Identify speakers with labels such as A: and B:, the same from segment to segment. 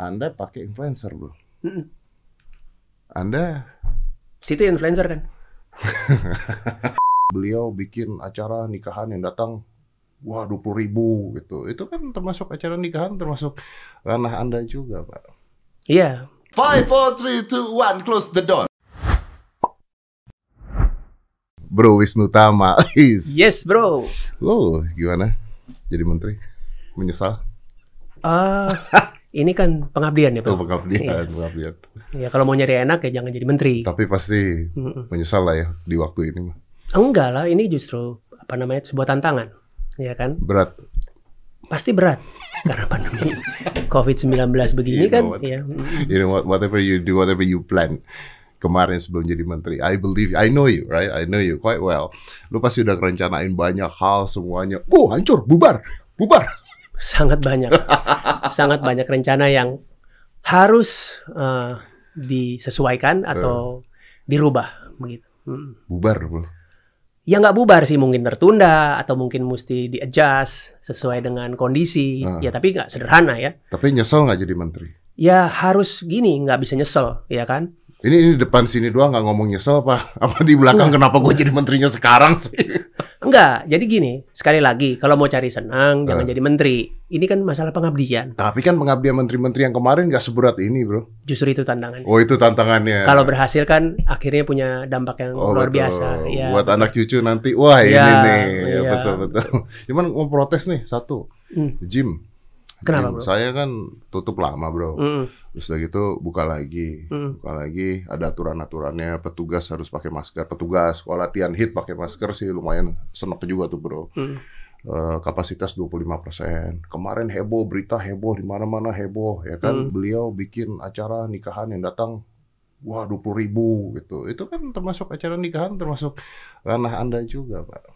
A: Anda pakai influencer, bro. Anda
B: Situ influencer kan.
A: beliau bikin acara nikahan yang datang wah 20 ribu gitu. Itu kan termasuk acara nikahan termasuk ranah Anda juga, Pak.
B: Iya.
A: Five, four, three, two, one, close the door. Bro Wisnu Tama. Is.
B: Yes, bro.
A: Oh, gimana? Jadi menteri? Menyesal?
B: Ah, ini kan pengabdian ya,
A: Tuh
B: bro.
A: pengabdian,
B: Iya.
A: pengabdian.
B: Ya kalau mau nyari enak ya jangan jadi menteri.
A: Tapi pasti
B: Mm-mm.
A: menyesal lah ya di waktu ini mah.
B: Enggak lah, ini justru apa namanya sebuah tantangan, ya kan?
A: Berat.
B: Pasti berat karena pandemi COVID-19 begini
A: You
B: kan,
A: what?
B: ya.
A: You know what, whatever you do, whatever you plan kemarin sebelum jadi menteri, I believe, I know you, right? I know you quite well. Lu pasti udah kerencanain banyak hal semuanya. Oh, hancur, bubar, bubar.
B: sangat banyak, sangat banyak rencana yang harus eh, disesuaikan atau dirubah begitu. Mm.
A: Bubar, bro.
B: Ya nggak bubar sih, mungkin tertunda atau mungkin mesti di adjust sesuai dengan kondisi.
A: Ah.
B: Ya tapi nggak sederhana ya.
A: Tapi nyesel nggak jadi menteri?
B: Ya harus gini, nggak bisa nyesel, ya kan?
A: Ini, ini depan sini doang nggak ngomong nyesel apa? Apa di belakang kenapa gue jadi menterinya sekarang sih?
B: Enggak, jadi gini, sekali lagi, kalau mau cari senang, jangan
A: Ah.
B: jadi menteri. Ini kan masalah pengabdian.
A: Tapi kan pengabdian menteri-menteri yang kemarin nggak seberat ini, bro.
B: Justru itu tantangannya.
A: Oh itu tantangannya.
B: Kalau berhasil kan akhirnya punya dampak yang
A: Oh,
B: luar
A: betul.
B: biasa. Ya.
A: Buat anak cucu nanti, wah ini
B: Iya,
A: nih, ya,
B: iya.
A: betul betul. Cuman mau protes nih satu,
B: Hmm.
A: gym.
B: Kenapa, bro?
A: Saya kan tutup lama bro.
B: Mm,
A: Terus udah gitu buka lagi,
B: mm.
A: buka lagi. Ada aturan-aturannya. Petugas harus pakai masker. Petugas kalau latihan hit pakai masker sih lumayan senok juga tuh bro.
B: Mm.
A: Eh, kapasitas 25%. Kemarin heboh, berita heboh di mana-mana heboh ya kan.
B: Hmm.
A: Beliau bikin acara nikahan yang datang wah 20 ribu gitu. Itu kan termasuk acara nikahan termasuk ranah Anda juga, Pak.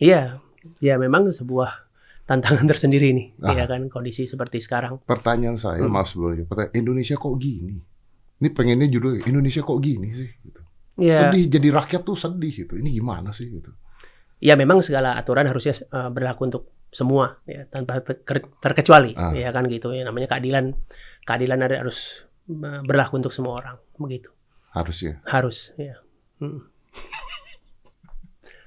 B: Iya, ya memang sebuah tantangan tersendiri nih,
A: Ah.
B: ya kan kondisi seperti sekarang.
A: Pertanyaan saya,
B: Hmm.
A: maaf sebelumnya, pertanyaan, Indonesia kok gini? Ini pengennya judulnya Indonesia kok gini sih gitu.
B: Ya,
A: Sedih jadi rakyat tuh sedih gitu. Ini gimana sih gitu.
B: ya memang segala aturan harusnya eh, berlaku untuk semua, ya tanpa ter- terkecuali,
A: Ah.
B: ya kan gitu. Ya namanya keadilan, keadilan ada harus eh, berlaku untuk semua orang, begitu.
A: Harusnya.
B: Harus, ya. Mm.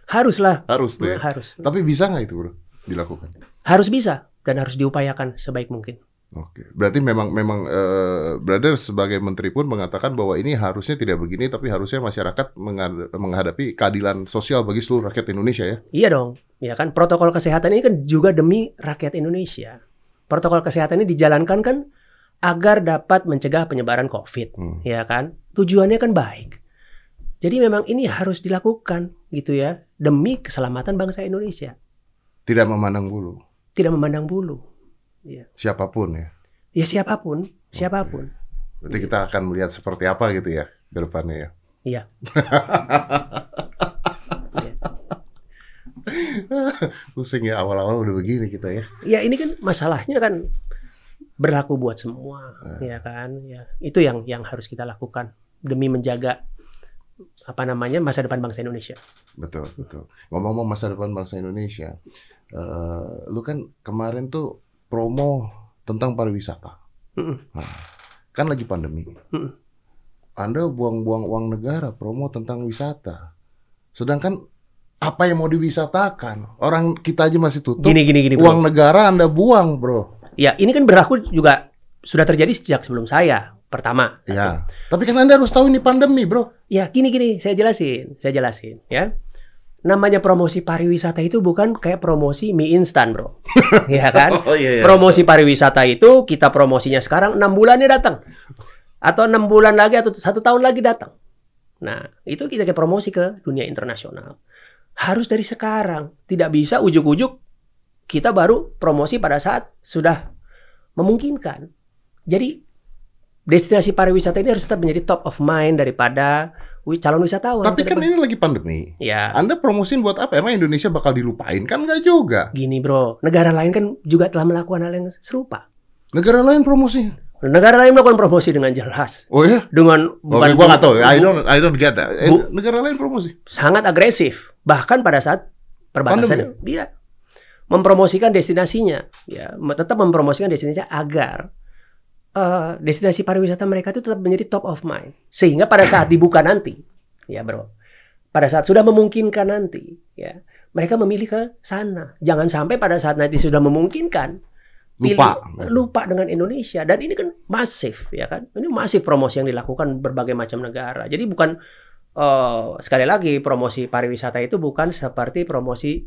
B: Haruslah,
A: Harus tuh ya.
B: harus.
A: Tapi bisa nggak itu bro dilakukan?
B: Harus bisa dan harus diupayakan sebaik mungkin.
A: Oke, berarti memang memang eh, brother sebagai menteri pun mengatakan bahwa ini harusnya tidak begini, tapi harusnya masyarakat menghad- menghadapi keadilan sosial bagi seluruh rakyat Indonesia ya.
B: Iya dong, ya kan protokol kesehatan ini kan juga demi rakyat Indonesia. Protokol kesehatan ini dijalankan kan agar dapat mencegah penyebaran COVID,
A: Hmm.
B: ya kan? Tujuannya kan baik. Jadi memang ini harus dilakukan gitu ya demi keselamatan bangsa Indonesia,
A: Tidak memandang bulu,
B: tidak memandang bulu.
A: siapa pun ya.
B: Ya siapa pun, siapa pun.
A: Berarti kita akan melihat seperti apa gitu ya ke depannya ya.
B: Iya. Iya.
A: Pusing ya awal-awal udah begini kita ya.
B: Ya ini kan masalahnya kan berlaku buat semua,
A: Eh.
B: ya kan? Ya itu yang yang harus kita lakukan demi menjaga apa namanya masa depan bangsa Indonesia.
A: Betul, betul. Ngomong-ngomong masa depan bangsa Indonesia, eh, lu kan kemarin tuh promo tentang pariwisata.
B: Mm-mm.
A: Kan lagi pandemi.
B: Mm-mm.
A: Anda buang-buang uang negara promo tentang wisata. Sedangkan apa yang mau diwisatakan? Orang kita aja masih tutup.
B: Gini gini gini.
A: uang
B: Bro.
A: negara Anda buang, bro.
B: Ya ini kan berlaku juga sudah terjadi sejak sebelum saya pertama.
A: Ya. Tapi kan Anda harus tahu ini pandemi, bro.
B: Ya gini gini saya jelasin, saya jelasin ya. Namanya promosi pariwisata itu bukan kayak promosi mie instan bro, ya kan?
A: Oh iya,
B: Promosi pariwisata itu kita promosinya sekarang enam bulannya datang, atau enam bulan lagi atau satu tahun lagi datang. Nah itu kita kayak promosi ke dunia internasional. Harus dari sekarang, tidak bisa ujuk-ujuk kita baru promosi pada saat sudah memungkinkan. Jadi destinasi pariwisata ini harus tetap menjadi top of mind daripada calon wisatawan.
A: Tapi kan
B: depan.
A: ini lagi pandemi.
B: ya
A: Anda promosin buat apa? Emang Indonesia bakal dilupain? Kan nggak juga.
B: gini bro, negara lain kan juga telah melakukan hal yang serupa.
A: Negara lain promosi.
B: Negara lain melakukan promosi dengan jelas,
A: Oh ya?
B: dengan
A: Oke, gua nggak tahu. I don't, I don't get that. Eh,
B: Bu-
A: negara lain promosi.
B: sangat agresif, bahkan pada saat perbatasan dia mempromosikan destinasinya, ya tetap mempromosikan destinasinya agar eh, destinasi pariwisata mereka itu tetap menjadi top of mind. Sehingga pada saat dibuka nanti, ya bro, pada saat sudah memungkinkan nanti, ya mereka memilih ke sana. Jangan sampai pada saat nanti sudah memungkinkan pilih-
A: Lupa.
B: lupa dengan Indonesia dan ini kan masif ya kan ini masif promosi yang dilakukan berbagai macam negara jadi bukan eh, sekali lagi promosi pariwisata itu bukan seperti promosi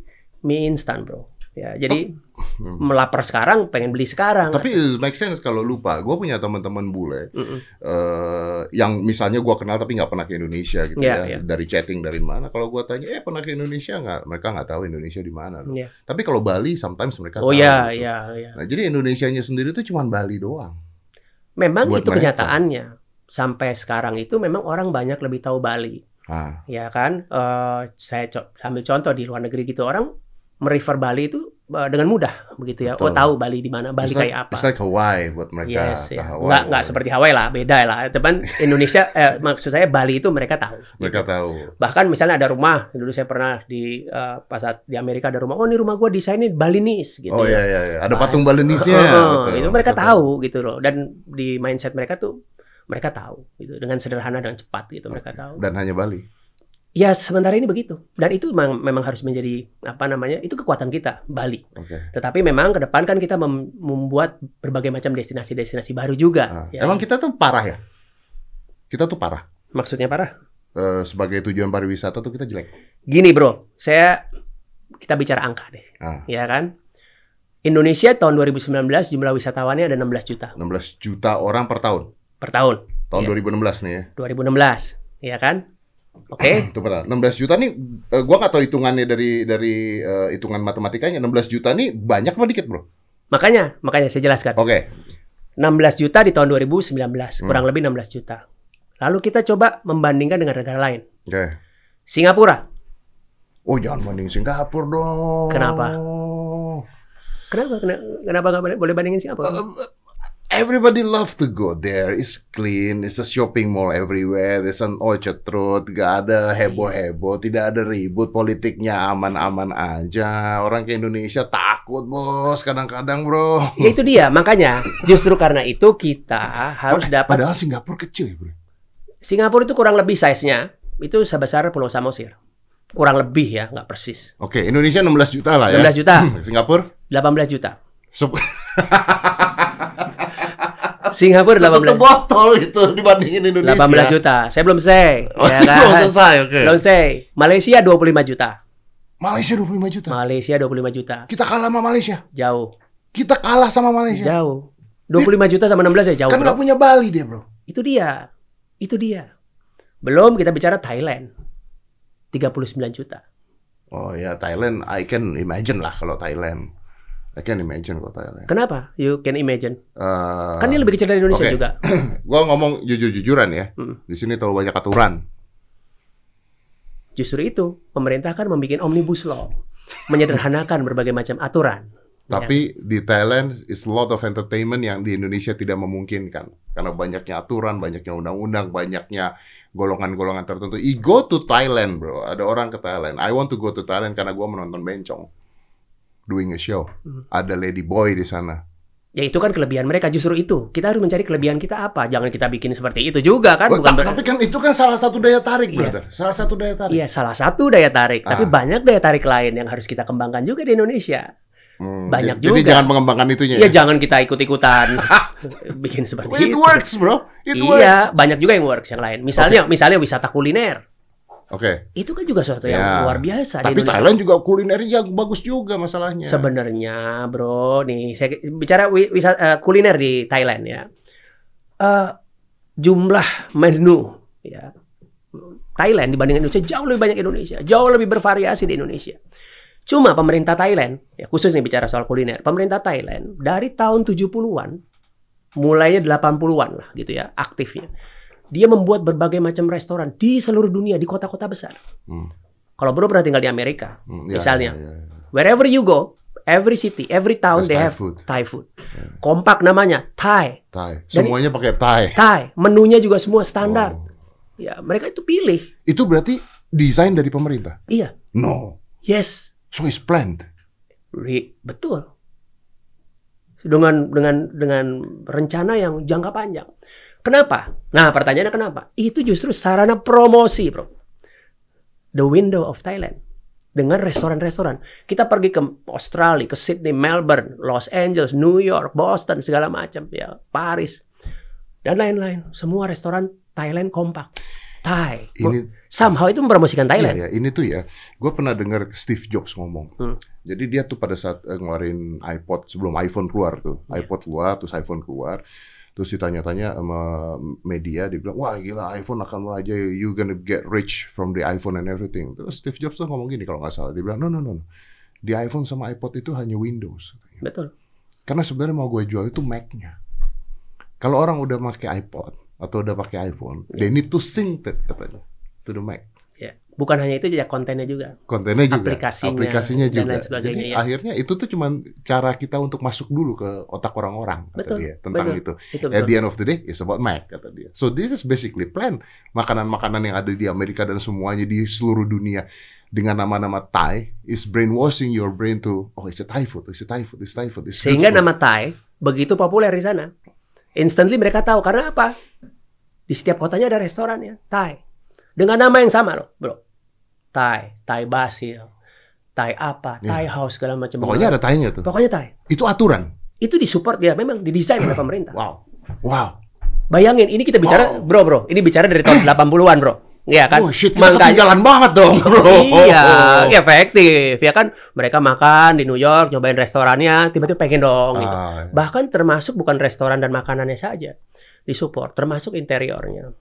B: mie instan bro ya jadi
A: Hmm.
B: melapar sekarang pengen beli sekarang
A: Tapi it make sense kalau lupa. Gue punya teman-teman bule
B: Mm-mm.
A: eh yang misalnya gue kenal tapi nggak pernah ke Indonesia gitu
B: Iya,
A: ya.
B: iya.
A: Dari chatting dari mana? Kalau gue tanya, eh pernah ke Indonesia nggak? Mereka nggak tahu Indonesia di mana. loh.
B: Iya.
A: Tapi kalau Bali, sometimes mereka
B: oh
A: tahu.
B: ya
A: gitu.
B: ya ya
A: Nah, jadi Indonesianya sendiri itu cuma Bali doang.
B: memang
A: Buat
B: itu
A: mereka.
B: kenyataannya sampai sekarang itu memang orang banyak lebih tahu Bali
A: Ah,
B: ya kan Eh, saya co- ambil contoh di luar negeri gitu orang merefer Bali itu eh, dengan mudah begitu ya oh
A: Betul.
B: tahu Bali di mana Bali
A: it's like,
B: kayak apa
A: It's like Hawaii buat mereka.
B: Yes, ya.
A: Hawaii.
B: Nggak, nggak seperti Hawaii lah, beda lah. Teman Indonesia, eh, maksud saya Bali itu mereka tahu.
A: Mereka tahu.
B: Bahkan misalnya ada rumah, dulu saya pernah di eh, pas saat di Amerika ada rumah, oh ini rumah gua desainnya Balinese gitu.
A: Oh
B: ya.
A: iya iya, iya. ada
B: Bah-
A: patung Balenisnya.
B: Heeh,
A: betul.
B: itu mereka
A: Betul.
B: tahu gitu loh. Dan di mindset mereka tuh mereka tahu gitu dengan sederhana dan cepat gitu mereka tahu.
A: Dan hanya Bali.
B: Ya sementara ini begitu. Dan itu memang, memang harus menjadi apa namanya? Itu kekuatan kita Bali.
A: Oke.
B: Tetapi memang ke depan kan kita mem- membuat berbagai macam destinasi-destinasi baru juga.
A: Ah,
B: ya.
A: Emang kita tuh parah ya? Kita tuh parah.
B: maksudnya parah?
A: Eh, sebagai tujuan pariwisata tuh kita jelek.
B: Gini bro, saya kita bicara angka deh,
A: Ah.
B: ya kan? Indonesia tahun 2019 jumlah wisatawannya ada 16 juta
A: 16 juta orang per tahun.
B: per tahun,
A: Tahun
B: Iya.
A: 2016 nih ya.
B: 2016, ya kan? Oke,
A: Itu betul. 16 juta nih, eh, gua nggak tahu hitungannya dari dari eh, hitungan matematikanya. 16 juta nih banyak apa dikit bro?
B: makanya makanya saya jelaskan.
A: Oke.
B: 16 juta di tahun 2019,
A: Hmm.
B: kurang lebih 16 juta. Lalu kita coba membandingkan dengan negara lain.
A: Oke.
B: Singapura,
A: Oh jangan banding Singapura dong.
B: Kenapa? kenapa Kena- kenapa nggak boleh- bandingin Singapura?
A: Uh, everybody love to go there. It's clean. It's a shopping mall everywhere. There's an orchard road. Gak ada heboh-heboh. Tidak ada ribut. Politiknya aman-aman aja. Orang ke Indonesia takut bos. Kadang-kadang bro.
B: Ya itu dia, makanya justru karena itu kita harus dapat
A: Padahal Singapura kecil ya bro.
B: Singapura itu kurang lebih size-nya itu sebesar Pulau Samosir. Kurang lebih ya, nggak persis.
A: Oke, Indonesia 16 juta lah ya.
B: 16 juta,
A: Singapura?
B: 18 juta.
A: Sep-
B: Singapura
A: Satu
B: 18,
A: botol itu dibandingin Indonesia.
B: 18 juta. Saya belum say,
A: Oh,
B: ya
A: belum
B: kan?
A: selesai, oke.
B: Belum say. Malaysia 25 juta.
A: Malaysia 25 juta.
B: Malaysia 25 juta.
A: Kita kalah sama Malaysia.
B: Jauh.
A: Kita kalah sama Malaysia.
B: Jauh. 25 juta sama 16 ya jauh,
A: kan
B: Bro.
A: nggak punya Bali dia bro.
B: Itu dia. Itu dia. Belum kita bicara Thailand. 39 juta.
A: Oh ya Thailand, I can imagine lah kalau Thailand. I can imagine kalau Thailand.
B: Kenapa? You can imagine.
A: Eh,
B: Kan ini lebih kecil dari Indonesia
A: oke.
B: juga.
A: gua ngomong jujur-jujuran ya.
B: Hmm.
A: Di sini terlalu banyak aturan.
B: Justru itu, pemerintah kan membuat omnibus law, menyederhanakan berbagai macam aturan. Ya.
A: Tapi di Thailand is a lot of entertainment yang di Indonesia tidak memungkinkan karena banyaknya aturan, banyaknya undang-undang, banyaknya golongan-golongan tertentu. I go to Thailand, bro. Ada orang ke Thailand. I want to go to Thailand karena gua menonton bencong doing a show.
B: Hmm.
A: Ada lady boy di sana.
B: Ya itu kan kelebihan mereka justru itu. Kita harus mencari kelebihan kita apa. Jangan kita bikin seperti itu juga kan. Bukan
A: ta-
B: ber-
A: tapi kan itu kan salah satu daya tarik,
B: Iya.
A: brother. Salah satu daya tarik.
B: Iya salah satu daya tarik. Tapi
A: Ah.
B: banyak daya tarik lain yang harus kita kembangkan juga di Indonesia.
A: Hmm,
B: Banyak
A: jadi, Jadi
B: juga.
A: jangan mengembangkan itunya.
B: Iya jangan kita ikut-ikutan bikin seperti
A: It
B: itu.
A: works, bro. It
B: iya,
A: works.
B: banyak juga yang works yang lain. Misalnya, misalnya wisata kuliner.
A: Oke.
B: Itu kan juga sesuatu yang
A: Ya.
B: luar biasa di
A: Tapi. Thailand juga kulinernya bagus juga masalahnya.
B: Sebenarnya, bro, nih saya bicara wi- wisa- eh, kuliner di Thailand ya. Eh, jumlah menu ya Thailand dibanding Indonesia jauh lebih banyak Indonesia, jauh lebih bervariasi di Indonesia. Cuma pemerintah Thailand, ya khusus nih bicara soal kuliner, pemerintah Thailand dari tahun 70-an, mulainya 80-an lah gitu ya, aktifnya. Dia membuat berbagai macam restoran di seluruh dunia, di kota-kota besar.
A: Hmm,
B: Kalau bro pernah tinggal di Amerika,
A: hmm, ya,
B: Misalnya.
A: ya, ya, ya.
B: Wherever you go, every city, every town
A: There's
B: they
A: Thai
B: have
A: food.
B: Thai food. Kompak namanya Thai.
A: Thai. Semuanya pakai Thai.
B: Thai. Menunya juga semua standar.
A: Oh.
B: Ya, mereka itu pilih.
A: Itu berarti desain dari pemerintah.
B: Iya.
A: No.
B: Yes.
A: So it's planned.
B: Re- betul. dengan dengan dengan rencana yang jangka panjang. Kenapa? Nah, pertanyaannya kenapa? Itu justru sarana promosi, Bro. The window of Thailand. Dengan restoran-restoran. Kita pergi ke Australia, ke Sydney, Melbourne, Los Angeles, New York, Boston, segala macam, ya, Paris dan lain-lain. Semua restoran Thailand kompak. Thai.
A: Ini
B: Somehow itu mempromosikan Thailand.
A: Iya, ya, ini tuh ya. Gue pernah dengar Steve Jobs ngomong.
B: Hmm.
A: Jadi dia tuh pada saat eh, ngeluarin iPod sebelum iPhone keluar tuh,
B: Iya.
A: iPod keluar, terus iPhone keluar, terus ditanya-tanya sama media, dia bilang, wah gila iPhone akan aja, you gonna get rich from the iPhone and everything. Terus Steve Jobs tuh ngomong gini kalau nggak salah, dia bilang, no no no, no. di iPhone sama iPod itu hanya Windows.
B: Betul.
A: Karena sebenarnya mau gue jual itu Mac-nya. Kalau orang udah pakai iPod atau udah pakai iPhone,
B: Iya.
A: they need to sync that katanya to the Mac.
B: Ya. Bukan hanya itu, ya kontennya juga.
A: kontennya juga,
B: Aplikasinya,
A: aplikasinya
B: dan
A: juga.
B: lain sebagainya,
A: Jadi
B: ya.
A: akhirnya itu tuh cuman cara kita untuk masuk dulu ke otak orang-orang kata
B: Betul,
A: dia tentang
B: betul.
A: itu.
B: Itu
A: At
B: betul.
A: the end of the day, it's about Mac kata dia. So this is basically plan makanan-makanan yang ada di Amerika dan semuanya di seluruh dunia dengan nama-nama Thai is brainwashing your brain to oh it's a Thai food, it's a Thai food, it's Thai food. It's
B: Sehingga
A: food.
B: nama Thai begitu populer di sana. Instantly mereka tahu karena apa? Di setiap kotanya ada restorannya Thai. Dengan nama yang sama loh, Bro. Thai, Thai Basil, Thai apa,
A: Ya.
B: Thai House segala macam.
A: Pokoknya ada Thai-nya tuh.
B: Pokoknya Thai.
A: Itu aturan.
B: Itu disupport ya memang didesain oleh pemerintah.
A: Wow. Wow.
B: Bayangin ini kita bicara,
A: Wow.
B: Bro, Bro. Ini bicara dari tahun 80-an, Bro. Iya kan?
A: Oh shit, kita
B: Makanya-
A: ketinggalan banget dong, bro.
B: iya, ya efektif. Ya kan mereka makan di New York, nyobain restorannya, tiba-tiba pengen dong gitu.
A: Ah,
B: Bahkan termasuk bukan restoran dan makanannya saja disupport, termasuk interiornya.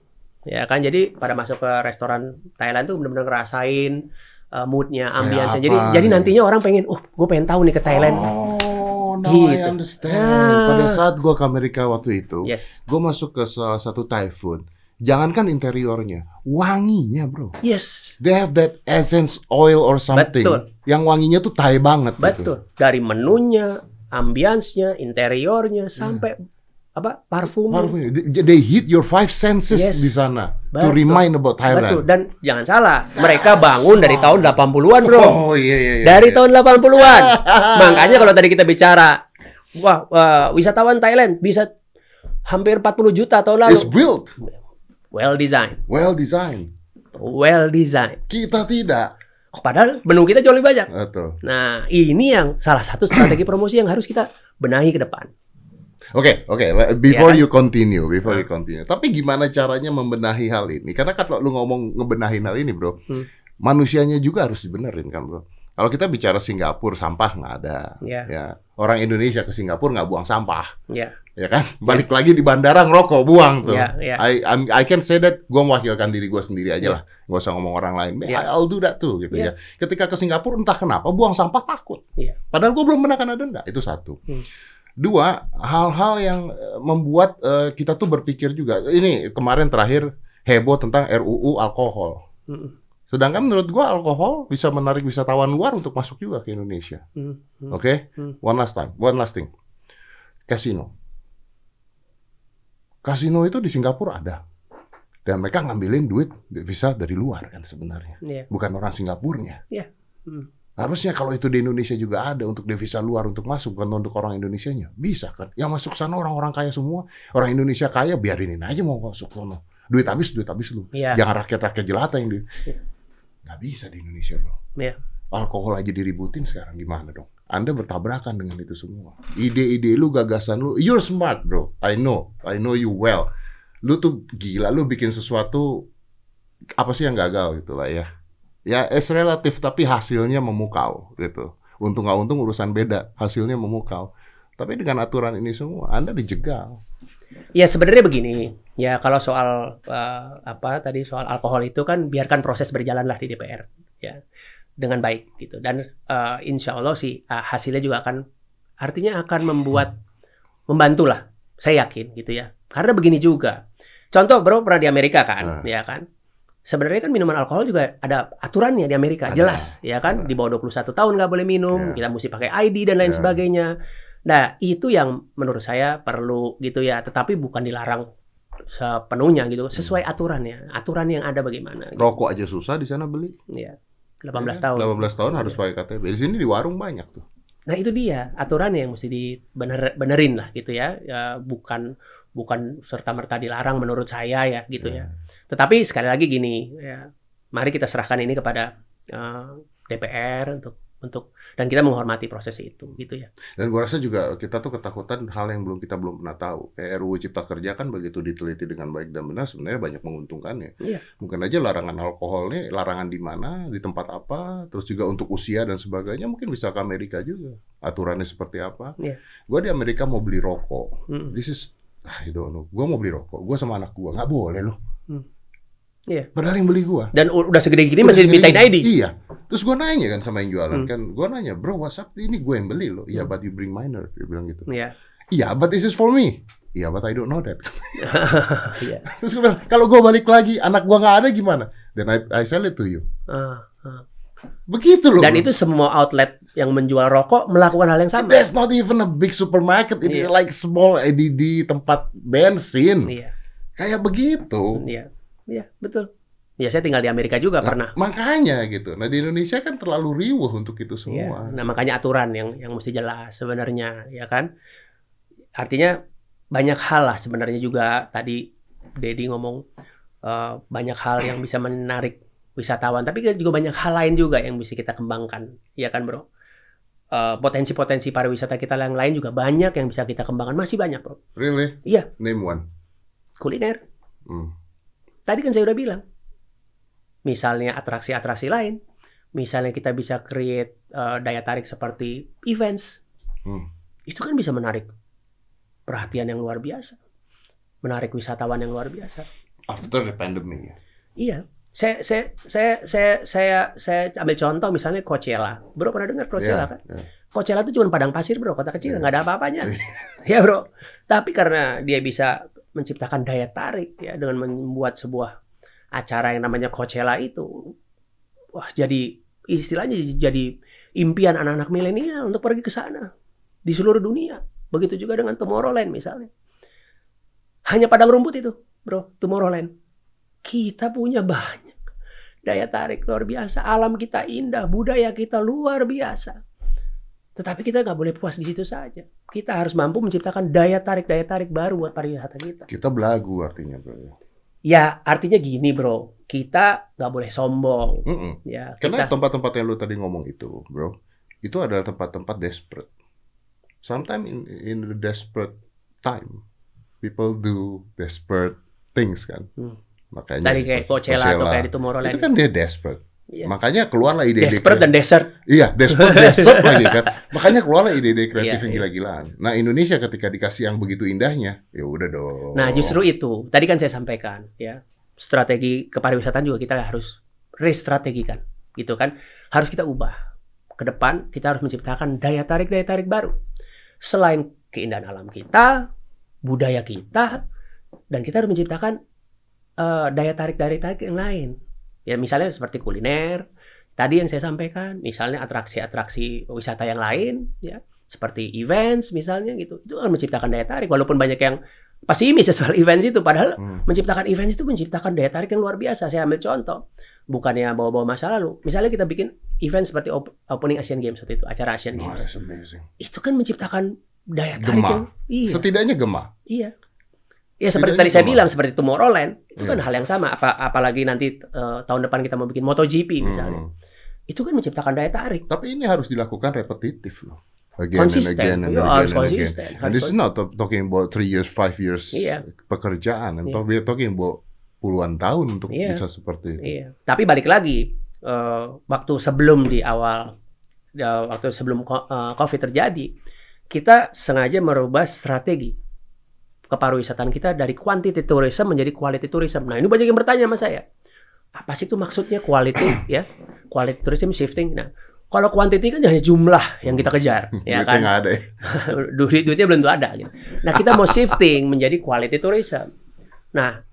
B: Ya kan, jadi pada masuk ke restoran Thailand tuh benar-benar ngerasain uh, moodnya, ambience
A: apa
B: Jadi jadi nantinya orang pengen, uh, gue pengen tahu nih ke Thailand.
A: Oh, now I
B: Gitu.
A: understand.
B: Ah.
A: Pada saat gua ke Amerika waktu itu,
B: Yes,
A: gue masuk ke salah satu Thai food. Jangankan interiornya, wanginya bro.
B: yes,
A: They have that essence oil or something.
B: Betul.
A: Yang wanginya tuh Thai banget. gitu.
B: betul. Dari menunya, ambience-nya, interiornya, sampai apa parfumnya.
A: Parfum. They, they hit your five senses
B: Yes.
A: di sana to
B: Betul.
A: remind about
B: Betul.
A: Thailand.
B: Dan jangan salah, mereka bangun dari tahun 80-an, Bro.
A: Oh iya iya. iya
B: dari
A: iya.
B: tahun 80-an. Makanya kalau tadi kita bicara wah, wah, wisatawan Thailand bisa hampir 40 juta tahun lalu.
A: It's built,
B: Well designed.
A: well designed.
B: Well designed.
A: Kita tidak.
B: Padahal menu kita jauh lebih banyak.
A: Betul.
B: Nah, ini yang salah satu strategi promosi yang harus kita benahi ke depan.
A: Oke, oke. le- Before
B: Iya kan?
A: you continue, before
B: Nah.
A: you continue. Tapi gimana caranya membenahi hal ini? Karena kalau lu ngomong ngebenahin hal ini, bro,
B: Hmm.
A: manusianya juga harus dibenerin kan, bro. Kalau kita bicara Singapura, sampah nggak ada.
B: Ya,
A: Ya, orang Indonesia ke Singapura nggak buang sampah,
B: ya,
A: ya kan? Balik lagi di bandara ngerokok, buang tuh.
B: ya, ya.
A: I I'm- I can say that gue mewakilkan diri gue sendiri aja lah, nggak usah ngomong orang lain.
B: Ya.
A: I'll do that tuh, gitu ya.
B: Ya.
A: Ketika ke Singapura entah kenapa buang sampah takut.
B: Ya.
A: Padahal gue belum pernah kena denda. Itu satu.
B: Hmm.
A: Dua, hal-hal yang eh, membuat eh, kita tuh berpikir juga. Ini kemarin terakhir heboh tentang RUU alkohol.
B: Mm,
A: Sedangkan menurut gua alkohol bisa menarik wisatawan luar untuk masuk juga ke Indonesia.
B: mm, mm.
A: Oke?
B: Hmm.
A: One last time, one last thing. Kasino. Kasino itu di Singapura ada. Dan mereka ngambilin duit visa dari luar kan sebenarnya.
B: Ya,
A: Bukan orang Singapurnya.
B: Hmm.
A: Harusnya kalau itu di Indonesia juga ada untuk devisa luar untuk masuk, bukan untuk orang Indonesianya. Bisa kan? Yang masuk sana orang-orang kaya semua. Orang Indonesia kaya, biarinin aja mau masuk sana. Duit habis, duit habis lu.
B: ya,
A: Jangan rakyat-rakyat jelata yang di...
B: Iya.
A: Nggak bisa di Indonesia, bro.
B: Iya.
A: Alkohol aja diributin sekarang gimana dong? Anda bertabrakan dengan itu semua. Ide-ide lu, gagasan lu, you're smart, bro. I know, I know you well. Lu tuh gila, lu bikin sesuatu apa sih yang gagal gitu lah ya. Ya, es relatif tapi hasilnya memukau gitu. Untung nggak untung urusan beda, hasilnya memukau. Tapi dengan aturan ini semua, Anda dijegal.
B: Ya sebenarnya begini, ya kalau soal eh, apa tadi soal alkohol itu kan biarkan proses berjalan lah di DPR, ya dengan baik gitu. Dan eh, insya Allah sih eh, hasilnya juga akan artinya akan membuat membantu lah, saya yakin gitu ya. Karena begini juga, contoh bro pernah di Amerika kan,
A: Hmm.
B: ya kan. Sebenarnya kan minuman alkohol juga ada aturannya di Amerika,
A: Ada.
B: jelas, ya kan.
A: Ada.
B: Di bawah 21 tahun nggak boleh minum,
A: Ya.
B: kita mesti pakai ID dan lain
A: Ya.
B: sebagainya. Nah, itu yang menurut saya perlu gitu ya, tetapi bukan dilarang sepenuhnya gitu, sesuai aturannya. Aturan yang ada bagaimana gitu.
A: Rokok aja susah di sana beli.
B: Ya. 18
A: Ya,
B: tahun.
A: 18 tahun harus pakai KTP. Di sini di warung banyak tuh.
B: Nah itu dia aturan yang mesti dibener benerin lah gitu ya. ya bukan bukan serta merta dilarang menurut saya ya gitu ya. Tetapi sekali lagi gini ya, mari kita serahkan ini kepada uh, DPR untuk untuk dan kita menghormati proses itu gitu ya.
A: Dan gua rasa juga kita tuh ketakutan hal yang belum kita belum pernah tahu. Kayak RUU Cipta Kerja kan begitu diteliti dengan baik dan benar sebenarnya banyak menguntungkannya.
B: Iya.
A: Mungkin aja larangan alkohol nih, larangan di mana, di tempat apa, terus juga untuk usia dan sebagainya mungkin bisa ke Amerika juga. Aturannya seperti apa.
B: Iya.
A: Gua di Amerika mau beli rokok.
B: Mm.
A: This is ah, I don't know. Gua mau beli rokok. Gua sama anak gua nggak boleh loh.
B: Hmm. Iya.
A: Padahal yang beli gua.
B: Dan udah segede gini
A: Udah
B: masih dimintain ID.
A: Iya. Terus gue nanya kan sama yang jualan
B: Hmm.
A: kan, gue nanya, bro WhatsApp ini gue yang beli loh. Iya,
B: Hmm.
A: but you bring minor. Dia bilang gitu.
B: Iya.
A: Iya, but this is for me. Iya, but I don't know that.
B: Iya.
A: Terus gue bilang, kalau gue balik lagi, anak gue nggak ada gimana? Then I, I sell it to you.
B: Ah, ah.
A: Begitu loh.
B: Dan
A: bro.
B: itu semua outlet yang menjual rokok melakukan hal yang sama.
A: That's not even a big supermarket. Ini
B: Iya.
A: like small eh, di, di tempat bensin.
B: Iya.
A: Kayak begitu.
B: Iya. Iya, betul. Ya saya tinggal di Amerika juga
A: Nah,
B: pernah.
A: Makanya gitu. Nah di Indonesia kan terlalu riuh untuk itu
B: Iya.
A: semua.
B: Nah, makanya aturan yang yang mesti jelas sebenarnya, ya kan? Artinya banyak hal lah sebenarnya juga tadi Dedi ngomong eh, banyak hal yang bisa menarik wisatawan, tapi juga banyak hal lain juga yang bisa kita kembangkan, ya kan, Bro? Eh, Potensi-potensi pariwisata kita yang lain juga banyak yang bisa kita kembangkan, masih banyak, Bro.
A: Really?
B: Iya.
A: Name one.
B: Kuliner.
A: Hmm.
B: Tadi kan saya udah bilang. Misalnya atraksi-atraksi lain, misalnya kita bisa create eh, daya tarik seperti events.
A: Hmm.
B: Itu kan bisa menarik perhatian yang luar biasa. Menarik wisatawan yang luar biasa.
A: After the pandemic. ya.
B: Iya. Saya saya saya saya saya, saya ambil contoh misalnya Coachella. Bro pernah dengar Coachella
A: Iya,
B: kan?
A: iya.
B: Coachella itu cuma padang pasir, Bro, kota kecil,
A: Iya.
B: nggak ada apa-apanya. ya, Bro. Tapi karena dia bisa menciptakan daya tarik ya dengan membuat sebuah acara yang namanya Coachella itu wah jadi istilahnya jadi impian anak-anak milenial untuk pergi ke sana di seluruh dunia. Begitu juga dengan Tomorrowland misalnya. Hanya padang rumput itu, Bro, Tomorrowland. Kita punya banyak daya tarik luar biasa, alam kita indah, budaya kita luar biasa. Tetapi kita nggak boleh puas di situ saja. Kita harus mampu menciptakan daya tarik daya tarik baru buat pariwisata kita.
A: Kita belagu artinya, bro.
B: Ya artinya gini bro, kita nggak boleh sombong.
A: Mm-mm.
B: Ya
A: Karena
B: kita
A: tempat-tempat yang lu tadi ngomong itu, bro, itu adalah tempat-tempat desperate. Sometimes in in the desperate time, people do desperate things kan.
B: Hmm.
A: Makanya
B: tadi kayak Coachella atau kayak di Tomorrowland.
A: itu kan dia desperate.
B: Iya.
A: Makanya keluarlah ide-ide
B: Desperate dan desert.
A: Iya, desperate desperate lagi kan. Makanya keluarlah ide-ide kreatif
B: Iya,
A: yang
B: iya.
A: gila-gilaan. Nah, Indonesia ketika dikasih yang begitu indahnya, ya udah dong.
B: Nah justru itu, tadi kan saya sampaikan ya strategi kepariwisataan juga kita harus restrategikan, gitu kan? Harus kita ubah. Ke depan kita harus menciptakan daya tarik daya tarik baru. Selain keindahan alam kita, budaya kita, dan kita harus menciptakan eh, daya tarik daya tarik yang lain. Ya misalnya seperti kuliner, tadi yang saya sampaikan, misalnya atraksi-atraksi wisata yang lain, ya seperti events misalnya gitu, itu akan menciptakan daya tarik. Walaupun banyak yang pesimis ya soal events itu, padahal
A: Hmm.
B: menciptakan events itu menciptakan daya tarik yang luar biasa. Saya ambil contoh, bukannya bawa-bawa masa lalu. Misalnya kita bikin event seperti op- opening Asian Games waktu itu, acara Asian
A: Oh,
B: Games.
A: amazing.
B: Itu kan menciptakan daya tarik
A: Gemah.
B: yang iya,
A: Setidaknya gemah.
B: iya. Ya seperti tadi saya
A: sama.
B: bilang seperti Tomorrowland, itu
A: Iya.
B: kan hal yang sama. Apa apalagi nanti eh, tahun depan kita mau bikin MotoGP misalnya.
A: Hmm.
B: Itu kan menciptakan daya tarik.
A: Tapi ini harus dilakukan repetitif loh. Again
B: Konsisten.
A: and again and
B: Iya,
A: again
B: harus
A: and again. And this is not talking about three years, five years
B: Iya.
A: pekerjaan. I'm
B: Iya.
A: talking- talking about puluhan tahun untuk
B: Iya.
A: bisa seperti itu.
B: Iya. Tapi balik lagi eh, waktu sebelum di awal ya, waktu sebelum eh, COVID terjadi, kita sengaja merubah strategi kepariwisataan kita dari quantity tourism menjadi quality tourism. Nah, ini banyak yang bertanya sama saya. Apa sih itu maksudnya quality ya? Quality tourism shifting. Nah, kalau quantity kan hanya jumlah yang kita kejar, ya
A: Duitnya
B: kan?
A: nggak ada ya.
B: duit duitnya belum tentu ada gitu. Nah, kita mau shifting menjadi quality tourism. Nah,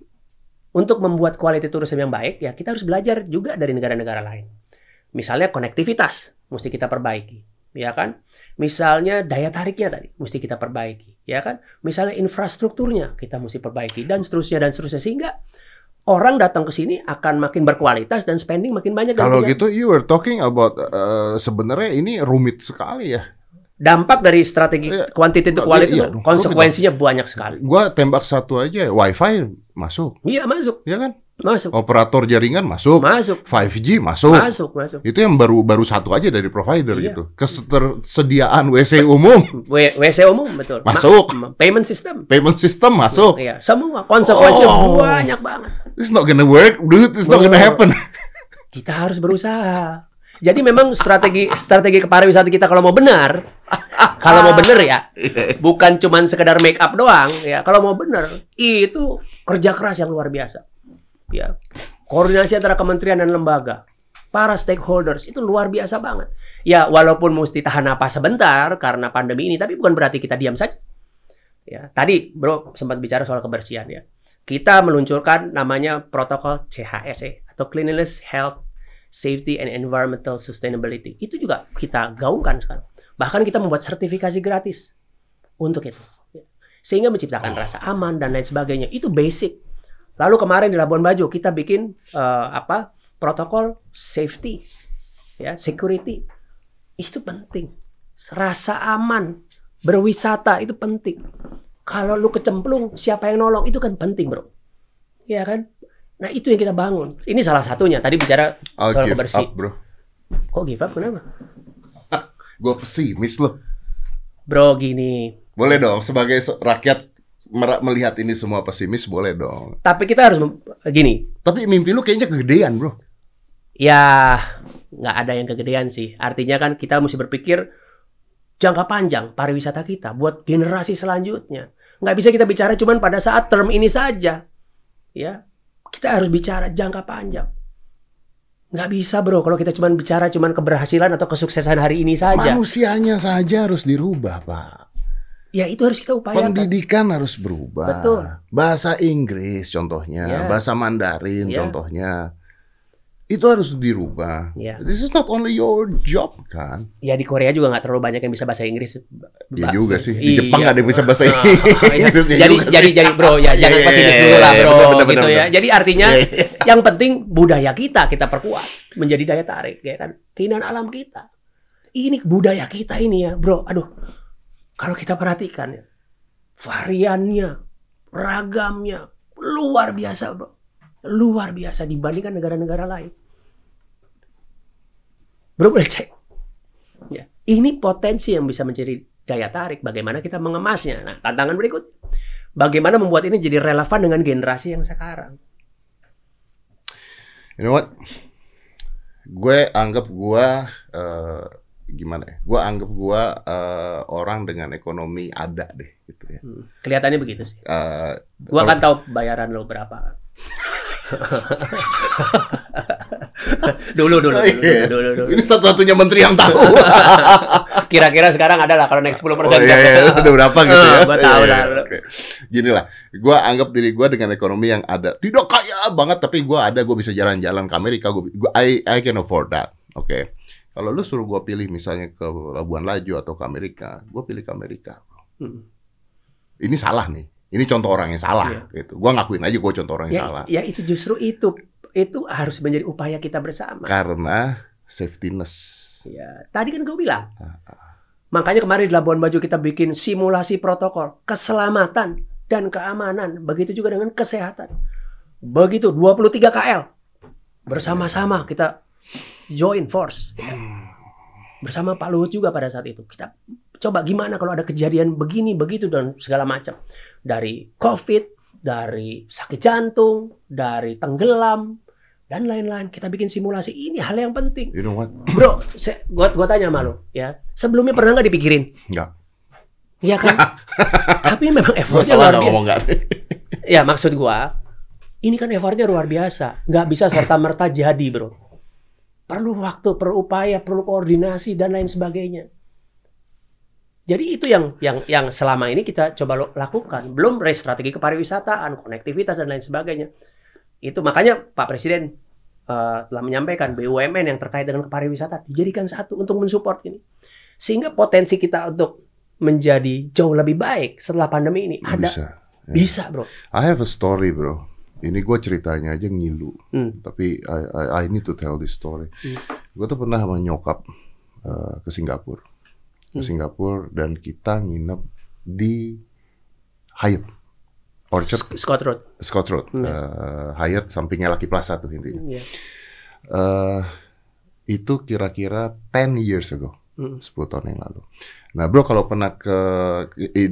B: untuk membuat quality tourism yang baik ya kita harus belajar juga dari negara-negara lain. Misalnya konektivitas mesti kita perbaiki, ya kan? Misalnya daya tariknya tadi mesti kita perbaiki, ya kan? Misalnya infrastrukturnya kita mesti perbaiki dan seterusnya dan seterusnya sehingga orang datang ke sini akan makin berkualitas dan spending makin banyak
A: Kalau gitu, you were talking about uh, sebenarnya ini rumit sekali ya.
B: dampak dari strategi
A: Iya. Iya,
B: quality
A: iya
B: itu
A: dong.
B: konsekuensinya banyak sekali.
A: Gua tembak satu aja, WiFi masuk,
B: Iya masuk,
A: ya kan?
B: Masuk,
A: Operator jaringan masuk,
B: masuk,
A: 5G masuk.
B: masuk, masuk.
A: Itu yang baru baru satu aja dari provider
B: Iya.
A: gitu. Ketersediaan WC umum,
B: W- WC umum betul. Ma-
A: Masuk.
B: ma- payment system.
A: payment system masuk.
B: Iya, semua konsekuensinya
A: Oh.
B: banyak banget.
A: It's not gonna work, dude. It's not gonna happen.
B: Kita harus berusaha. Jadi memang strategi strategi kepariwisata kita kalau mau benar, kalau mau benar ya, bukan cuman sekedar make up doang ya. Kalau mau benar, itu kerja keras yang luar biasa. Ya. Koordinasi antara kementerian dan lembaga, para stakeholders itu luar biasa banget. Ya, walaupun mesti tahan napas sebentar karena pandemi ini, tapi bukan berarti kita diam saja. Ya, tadi Bro sempat bicara soal kebersihan ya. Kita meluncurkan namanya protokol CHSE atau Cleanliness, Health, Safety and Environmental Sustainability. Itu juga kita gaungkan sekarang. Bahkan kita membuat sertifikasi gratis untuk itu. Ya. Sehingga menciptakan rasa aman dan lain sebagainya. Itu basic. Lalu kemarin di Labuan Bajo kita bikin eh, apa? protokol safety ya, security. Itu penting. Rasa aman berwisata itu penting. Kalau lu kecemplung, siapa yang nolong? Itu kan penting, bro. Ya kan? Nah, itu yang kita bangun. Ini salah satunya. Tadi bicara
A: I'll
B: soal
A: give
B: kebersih.
A: up, bro.
B: Kok give up? Kenapa?
A: Gue pesimis loh.
B: Bro, gini.
A: Boleh dong, sebagai se- rakyat melihat ini semua pesimis, boleh dong.
B: Tapi kita harus gini.
A: Tapi mimpi lu kayaknya kegedean, bro.
B: Ya, nggak ada yang kegedean sih. Artinya kan kita mesti berpikir jangka panjang pariwisata kita buat generasi selanjutnya. Nggak bisa kita bicara cuman pada saat term ini saja. Ya, kita harus bicara jangka panjang. Nggak bisa bro kalau kita cuman bicara cuman keberhasilan atau kesuksesan hari ini saja.
A: Manusianya saja harus dirubah, Pak.
B: Ya itu harus kita upayakan.
A: Pendidikan harus berubah.
B: Betul.
A: Bahasa Inggris contohnya,
B: Ya.
A: bahasa Mandarin
B: Ya.
A: contohnya. Itu harus dirubah.
B: Ya.
A: This is not only your job kan?
B: Ya di Korea juga nggak terlalu banyak yang bisa bahasa Inggris.
A: Ya
B: Ba-
A: juga sih. Di
B: Iya.
A: Jepang nggak ada yang bisa bahasa
B: Ah, iya.
A: Inggris. ya
B: jadi
A: juga
B: jadi
A: sih.
B: jadi bro ya
A: Iya,
B: jangan
A: iya,
B: pesimis
A: iya,
B: dulu lah
A: iya,
B: bro
A: benar, benar,
B: gitu
A: benar,
B: ya.
A: benar.
B: Jadi artinya
A: Iya, iya.
B: yang penting budaya kita kita perkuat menjadi daya tarik ya kan. Keindahan alam kita. Ini budaya kita ini ya, bro. Aduh. Kalau kita perhatikan ya. Variannya, ragamnya luar biasa, bro. Luar biasa dibandingkan negara-negara lain. Bro boleh cek. Ya. Ini potensi yang bisa menjadi daya tarik. Bagaimana kita mengemasnya. Nah, tantangan berikut. Bagaimana membuat ini jadi relevan dengan generasi yang sekarang.
A: You know what? Gue anggap gue eh, gimana ya? Gue anggap gue eh, orang dengan ekonomi ada deh gitu ya.
B: Hmm. Kelihatannya begitu sih.
A: Eh,
B: Gua kan tahu bayaran lo berapa. dulu, dulu, dulu,
A: Iya.
B: dulu, dulu, dulu.
A: Ini satu-satunya menteri yang tahu.
B: Kira-kira sekarang ada lah kalau naik 10%
A: Oh iya, iya, udah berapa gitu ya?
B: Ah, gua tahu
A: Iya,
B: lah.
A: iya, oke. Gini lah, gue anggap diri gue dengan ekonomi yang ada. Tidak kaya banget, tapi gue ada, gue bisa jalan-jalan ke Amerika. Gue, I, I can afford that. Oke. Kalau lu suruh gue pilih misalnya ke Labuan Laju atau ke Amerika, gue pilih ke Amerika.
B: Hmm.
A: Ini salah nih. Ini contoh orang yang salah.
B: Iya.
A: Gitu. Gue ngakuin aja gue contoh orang yang
B: Ya,
A: salah.
B: ya itu justru itu itu harus menjadi upaya kita bersama.
A: Karena safetyness.
B: Ya, tadi kan gue bilang.
A: Ah,
B: Makanya kemarin di Labuan Bajo kita bikin simulasi protokol keselamatan dan keamanan. Begitu juga dengan kesehatan. Begitu 23 KL. Bersama-sama kita join force. ya. Bersama Pak Luhut juga pada saat itu. Kita coba gimana kalau ada kejadian begini, begitu dan segala macam. Dari COVID, dari sakit jantung, dari tenggelam, dan lain-lain. Kita bikin simulasi. Ini hal yang penting.
A: You know what?
B: Bro, saya, gua, gua tanya sama lu, ya. Sebelumnya pernah nggak dipikirin?
A: Enggak.
B: Iya kan? Tapi memang
A: Gue
B: effortnya luar
A: nggak
B: biasa.
A: nggak?
B: Ya maksud gua, ini kan effortnya luar biasa. Nggak bisa serta merta jadi, bro. Perlu waktu, perlu upaya, perlu koordinasi dan lain sebagainya. Jadi itu yang yang yang selama ini kita coba lakukan. Belum strategi kepariwisataan, konektivitas dan lain sebagainya. Itu makanya Pak Presiden eh, telah menyampaikan BUMN yang terkait dengan kepariwisata dijadikan satu untuk mensupport ini. Sehingga potensi kita untuk menjadi jauh lebih baik setelah pandemi ini ada
A: Bisa.
B: bisa, Bro.
A: I have a story, bro. Ini gue ceritanya aja ngilu.
B: Hmm.
A: Tapi I, I, I need to tell this story.
B: Hmm.
A: Gue tuh pernah sama nyokap eh, ke Singapura. ke
B: Hmm.
A: Singapura dan kita nginep di Hyatt Orchard
B: Sc- Scott Road.
A: Scott Road
B: Hmm.
A: Eh, Hyatt sampingnya Lucky Plaza tuh intinya
B: Iya.
A: Eh, itu kira-kira 10 years ago
B: Hmm.
A: 10 tahun yang lalu. Nah, bro, kalau pernah ke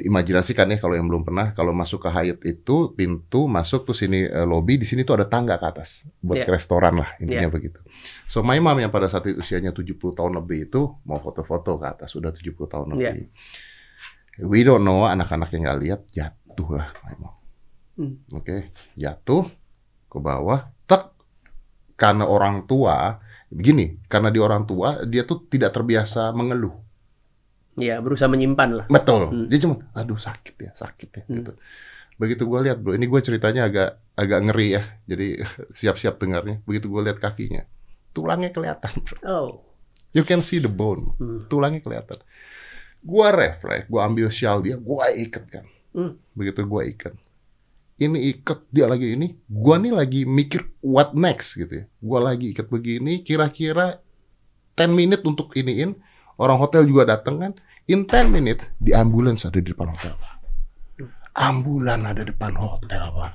A: imajinasikan ya kalau yang belum pernah, kalau masuk ke Hyatt itu pintu masuk tuh sini eh, lobby, di sini tuh ada tangga ke atas buat
B: Iya.
A: ke restoran lah intinya
B: Iya.
A: begitu. So my mom yang pada saat itu usianya 70 tahun lebih itu mau foto-foto ke atas sudah 70 tahun
B: Iya.
A: lebih. We don't know anak-anak yang nggak lihat jatuh lah my mom.
B: Hmm.
A: Oke, jatuh ke bawah, tak karena orang tua begini, karena di orang tua dia tuh tidak terbiasa mengeluh.
B: Iya, berusaha menyimpan lah.
A: Betul.
B: Hmm.
A: Dia cuma, aduh sakit ya, sakit ya.
B: Hmm.
A: Gitu. Begitu gue lihat bro, ini gue ceritanya agak agak ngeri ya. Jadi siap-siap dengarnya. Begitu gue lihat kakinya, tulangnya kelihatan bro.
B: Oh.
A: You can see the bone,
B: Hmm.
A: tulangnya kelihatan. Gue refleks, gue ambil shawl dia, gue ikat kan.
B: Hmm.
A: Begitu gue ikat. Ini ikat, dia lagi ini. Gue nih lagi mikir what next gitu ya. Gue lagi ikat begini, kira-kira 10 menit untuk iniin. Orang hotel juga datang kan. In 10 minute, di ambulans ada di depan hotel. Pak. Ambulan ada depan hotel, Pak.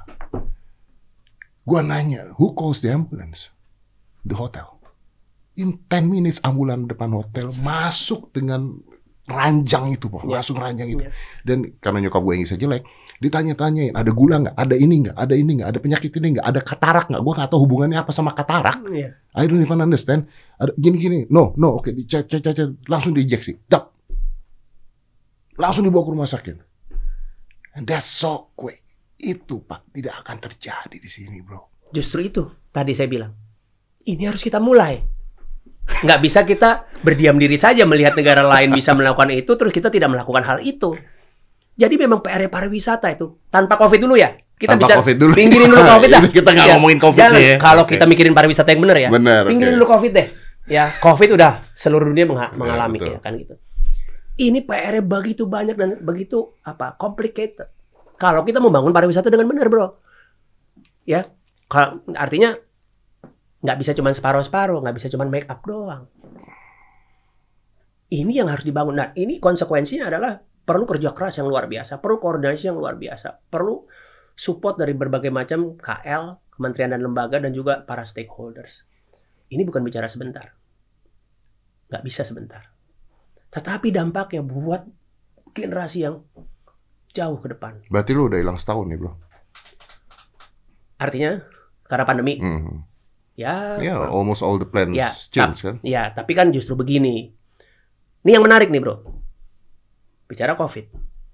A: Gua nanya, who calls the ambulance? The hotel. In 10 minutes ambulan depan hotel masuk dengan ranjang itu, Pak.
B: Iya.
A: Masuk ranjang itu.
B: Iya.
A: Dan karena nyokap gue yang bisa jelek, ditanya-tanyain, ada gula nggak? Ada ini nggak? Ada ini nggak? Ada penyakit ini nggak? Ada katarak nggak? Gue nggak tahu hubungannya apa sama katarak.
B: Iya.
A: I don't even understand. Ada gini-gini. No, no, oke, dicek, cek, cek, cek. langsung diinjeksi. Dap. Langsung dibawa ke rumah sakit. And that's so quick. Itu, Pak, tidak akan terjadi di sini, bro.
B: Justru itu tadi saya bilang. Ini harus kita mulai. Nggak bisa kita berdiam diri saja melihat negara lain bisa melakukan itu, terus kita tidak melakukan hal itu. Jadi memang PR pariwisata itu tanpa COVID dulu ya. Kita
A: Tanpa
B: bicara
A: COVID dulu.
B: pinggirin dulu COVID dah.
A: Kita nggak
B: Ya,
A: ngomongin COVID
B: jangan.
A: ya.
B: Kalau
A: Oke.
B: kita mikirin pariwisata yang benar ya.
A: Benar,
B: Pinggirin
A: oke.
B: dulu COVID deh. Ya, COVID udah seluruh dunia mengha- mengalami
A: betul.
B: ya kan gitu. Ini PR begitu banyak dan begitu apa? complicated. Kalau kita membangun pariwisata dengan benar, Bro. Ya, artinya nggak bisa cuma separuh-separuh, nggak bisa cuma make up doang. Ini yang harus dibangun. Nah, ini konsekuensinya adalah perlu kerja keras yang luar biasa, perlu koordinasi yang luar biasa, perlu support dari berbagai macam KL, kementerian dan lembaga, dan juga para stakeholders. Ini bukan bicara sebentar. Nggak bisa sebentar. Tetapi dampaknya buat generasi yang jauh ke depan.
A: Berarti lu udah hilang setahun nih, bro.
B: Artinya, karena pandemi,
A: Hmm.
B: Ya
A: Yeah, almost all the plans
B: Ya,
A: change kan?
B: Ya, tapi kan justru begini. Ini yang menarik nih, Bro. Bicara COVID,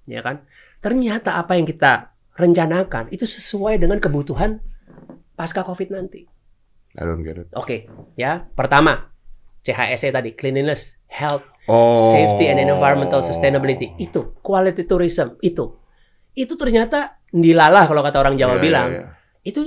B: ya kan? Ternyata apa yang kita rencanakan itu sesuai dengan kebutuhan pasca COVID nanti.
A: I don't get it.
B: Oke, ya. Pertama, CHSE tadi, cleanliness, health,
A: Oh.
B: safety and environmental sustainability. Itu quality tourism, itu. Itu ternyata dilalah kalau kata orang Jawa
A: Iya,
B: bilang.
A: iya, iya.
B: Itu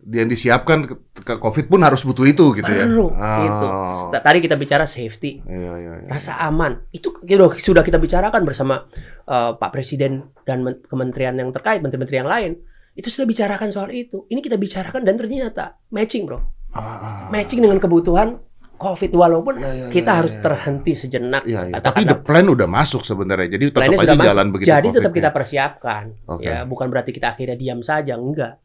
A: Yang disiapkan ke, COVID pun harus butuh itu gitu ya.
B: perlu
A: Oh.
B: itu. Tadi kita bicara safety,
A: Iya, iya, iya.
B: rasa aman itu sudah sudah kita bicarakan bersama eh, Pak Presiden dan men- kementerian yang terkait menteri-menteri yang lain itu sudah bicarakan soal itu ini kita bicarakan dan ternyata matching bro
A: Ah, ah.
B: matching dengan kebutuhan COVID walaupun
A: Iya, iya,
B: kita
A: iya,
B: harus
A: iya.
B: terhenti sejenak
A: Iya, iya. Tapi the plan udah masuk sebenarnya. Jadi tetap aja
B: masuk.
A: jalan begitu.
B: jadi tetap kita persiapkan
A: Oke.
B: ya bukan berarti kita akhirnya diam saja enggak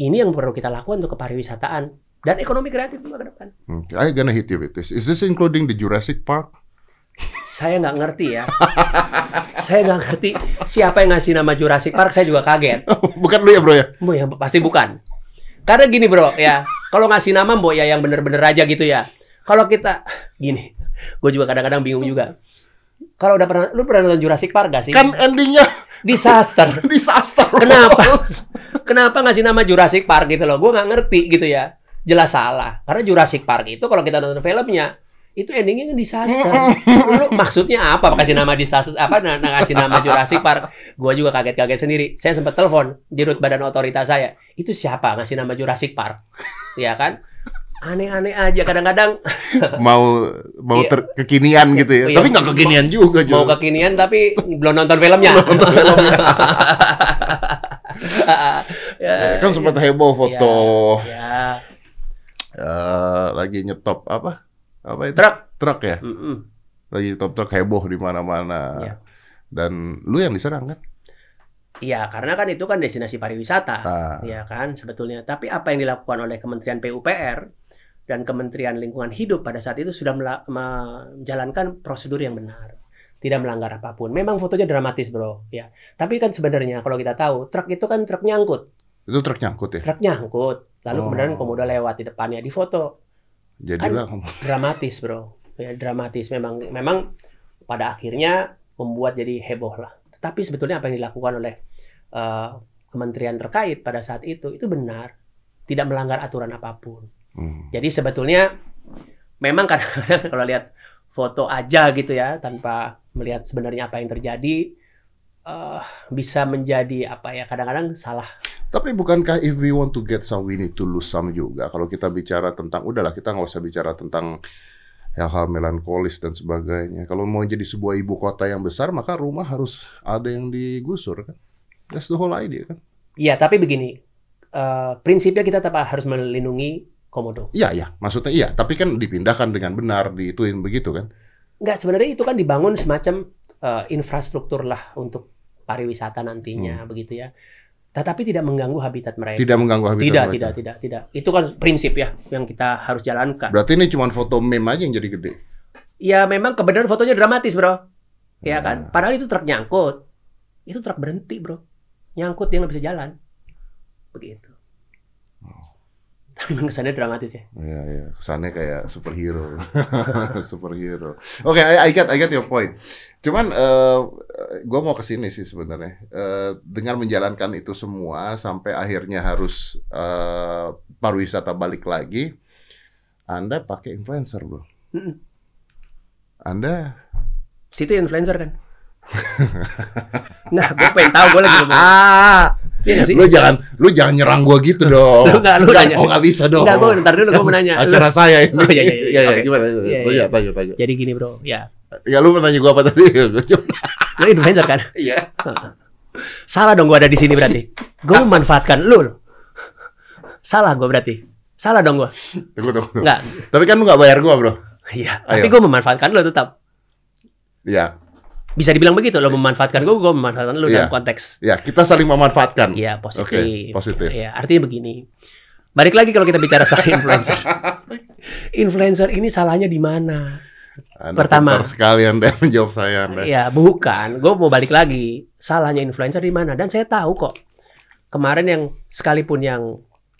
B: ini yang perlu kita lakukan untuk kepariwisataan dan ekonomi kreatif juga ke depan
A: Okay, I gonna hit you with this. Is this including the Jurassic Park?
B: saya nggak ngerti ya saya nggak ngerti siapa yang ngasih nama Jurassic Park saya juga kaget
A: Bukan lu ya bro ya?
B: Bu ya pasti bukan. Karena gini bro ya, kalau ngasih nama Mbok ya yang bener-bener aja gitu ya. Kalau kita gini, gue juga kadang-kadang bingung juga. Kalau udah pernah, lu pernah nonton Jurassic Park gak sih?
A: Kan endingnya
B: Disaster.
A: disaster.
B: Kenapa? Kenapa ngasih nama Jurassic Park gitu loh? Gue nggak ngerti gitu ya. Jelas salah. Karena Jurassic Park itu kalau kita nonton filmnya itu endingnya kan disaster. Lu maksudnya apa? Kasih nama disaster apa? Nah, ngasih nama Jurassic Park. Gua juga kaget-kaget sendiri. Saya sempat telepon dirut badan otoritas saya. Itu siapa ngasih nama Jurassic Park? Ya kan? Aneh-aneh aja kadang-kadang
A: mau mau
B: Iya.
A: ter- kekinian gitu ya.
B: Iya.
A: Tapi nggak kekinian juga.
B: mau
A: Jul.
B: kekinian tapi belum nonton filmnya.
A: Ya, kan sempat heboh foto
B: Ya.
A: eh, lagi nyetop apa? Apa itu?
B: Truk.
A: Truk ya.
B: Mm-mm.
A: lagi top talk heboh di mana-mana.
B: Iya.
A: Dan lu yang diserang kan?
B: Iya, karena kan itu kan destinasi pariwisata.
A: Ah,
B: ya kan sebetulnya. Tapi apa yang dilakukan oleh Kementerian PUPR dan Kementerian Lingkungan Hidup pada saat itu sudah menjalankan prosedur yang benar, tidak melanggar apa pun. Memang fotonya dramatis bro, ya. Tapi kan sebenarnya kalau kita tahu truk itu kan truk nyangkut,
A: itu truk nyangkut ya.
B: truk nyangkut. Lalu
A: Oh.
B: kemudian komodo lewat di depannya di foto
A: Jadilah
B: dramatis bro, ya dramatis. Memang memang pada akhirnya membuat jadi heboh lah. Tetapi sebetulnya apa yang dilakukan oleh eh, kementerian terkait pada saat itu itu benar, tidak melanggar aturan apa pun.
A: Hmm.
B: Jadi sebetulnya memang kadang-kadang kalau lihat foto aja gitu ya tanpa melihat sebenarnya apa yang terjadi eh, bisa menjadi apa ya kadang-kadang salah.
A: Tapi bukankah if we want to get some, we need to lose some juga? Kalau kita bicara tentang, udahlah kita nggak usah bicara tentang hal-hal melankolis dan sebagainya. Kalau mau jadi sebuah ibu kota yang besar, maka rumah harus ada yang digusur kan? That's the whole idea kan?
B: Iya tapi begini eh, prinsipnya kita tetap harus melindungi komodo.
A: Iya, iya. Maksudnya iya. Tapi kan dipindahkan dengan benar, diituin begitu kan?
B: Enggak sebenarnya itu kan dibangun semacam eh, infrastruktur lah untuk pariwisata nantinya begitu ya. Tetapi tidak mengganggu habitat mereka.
A: Tidak mengganggu habitat
B: tidak,
A: mereka.
B: tidak, tidak, tidak. Itu kan prinsip ya yang kita harus jalankan.
A: Berarti ini cuma foto meme aja yang jadi gede.
B: Ya memang kebenaran fotonya dramatis bro, ya
A: Hmm.
B: kan. Padahal itu truk nyangkut, itu truk berhenti bro, nyangkut dia nggak bisa jalan, begitu. Tapi memang kesannya dramatis ya.
A: Iya, iya. Kesannya kayak superhero. superhero. Oke, I, I get, I get your point. Cuman, eh gue mau ke sini sih sebenarnya. Eh, dengan menjalankan itu semua sampai akhirnya harus eh, pariwisata balik lagi, Anda pakai influencer, bro. Anda
B: Situ influencer kan. Nah, gue pengen tahu gue lagi ngomong.
A: ah,
B: Iya sih?
A: lu jangan, lu jangan nyerang gua gitu dong.
B: Lu nggak, lu nanya.
A: oh, nggak bisa dong.
B: Enggak, gue ntar dulu gue mau nanya.
A: Acara saya ini.
B: Oh, iya, iya, iya.
A: Iya, iya,
B: Oke.
A: gimana?
B: Iya,
A: Tanya,
B: iya.
A: tanya, tanya.
B: Jadi gini bro, ya,
A: Ya, lu mau nanya gua apa tadi?
B: lu influencer kan?
A: Iya.
B: Salah dong gue ada di sini berarti. Gue memanfaatkan lu. Salah gue berarti. Salah dong gue.
A: Tunggu, tunggu.
B: Enggak.
A: Tapi kan lu nggak bayar gua, bro.
B: Iya. Tapi gue memanfaatkan lu tetap.
A: Iya,
B: Bisa dibilang begitu. Lo memanfaatkan gue, gue memanfaatkan lu
A: Iya.
B: dalam konteks.
A: ya kita saling memanfaatkan.
B: Iya positif.
A: Oke, positif.
B: Iya. Artinya begini. Balik lagi kalau kita bicara soal influencer. influencer ini salahnya di mana?
A: Anda
B: Pertama.
A: pintar sekali Anda menjawab saya Anda.
B: Iya, bukan. Gue mau balik lagi. Salahnya influencer di mana? Dan saya tahu kok. Kemarin yang sekalipun yang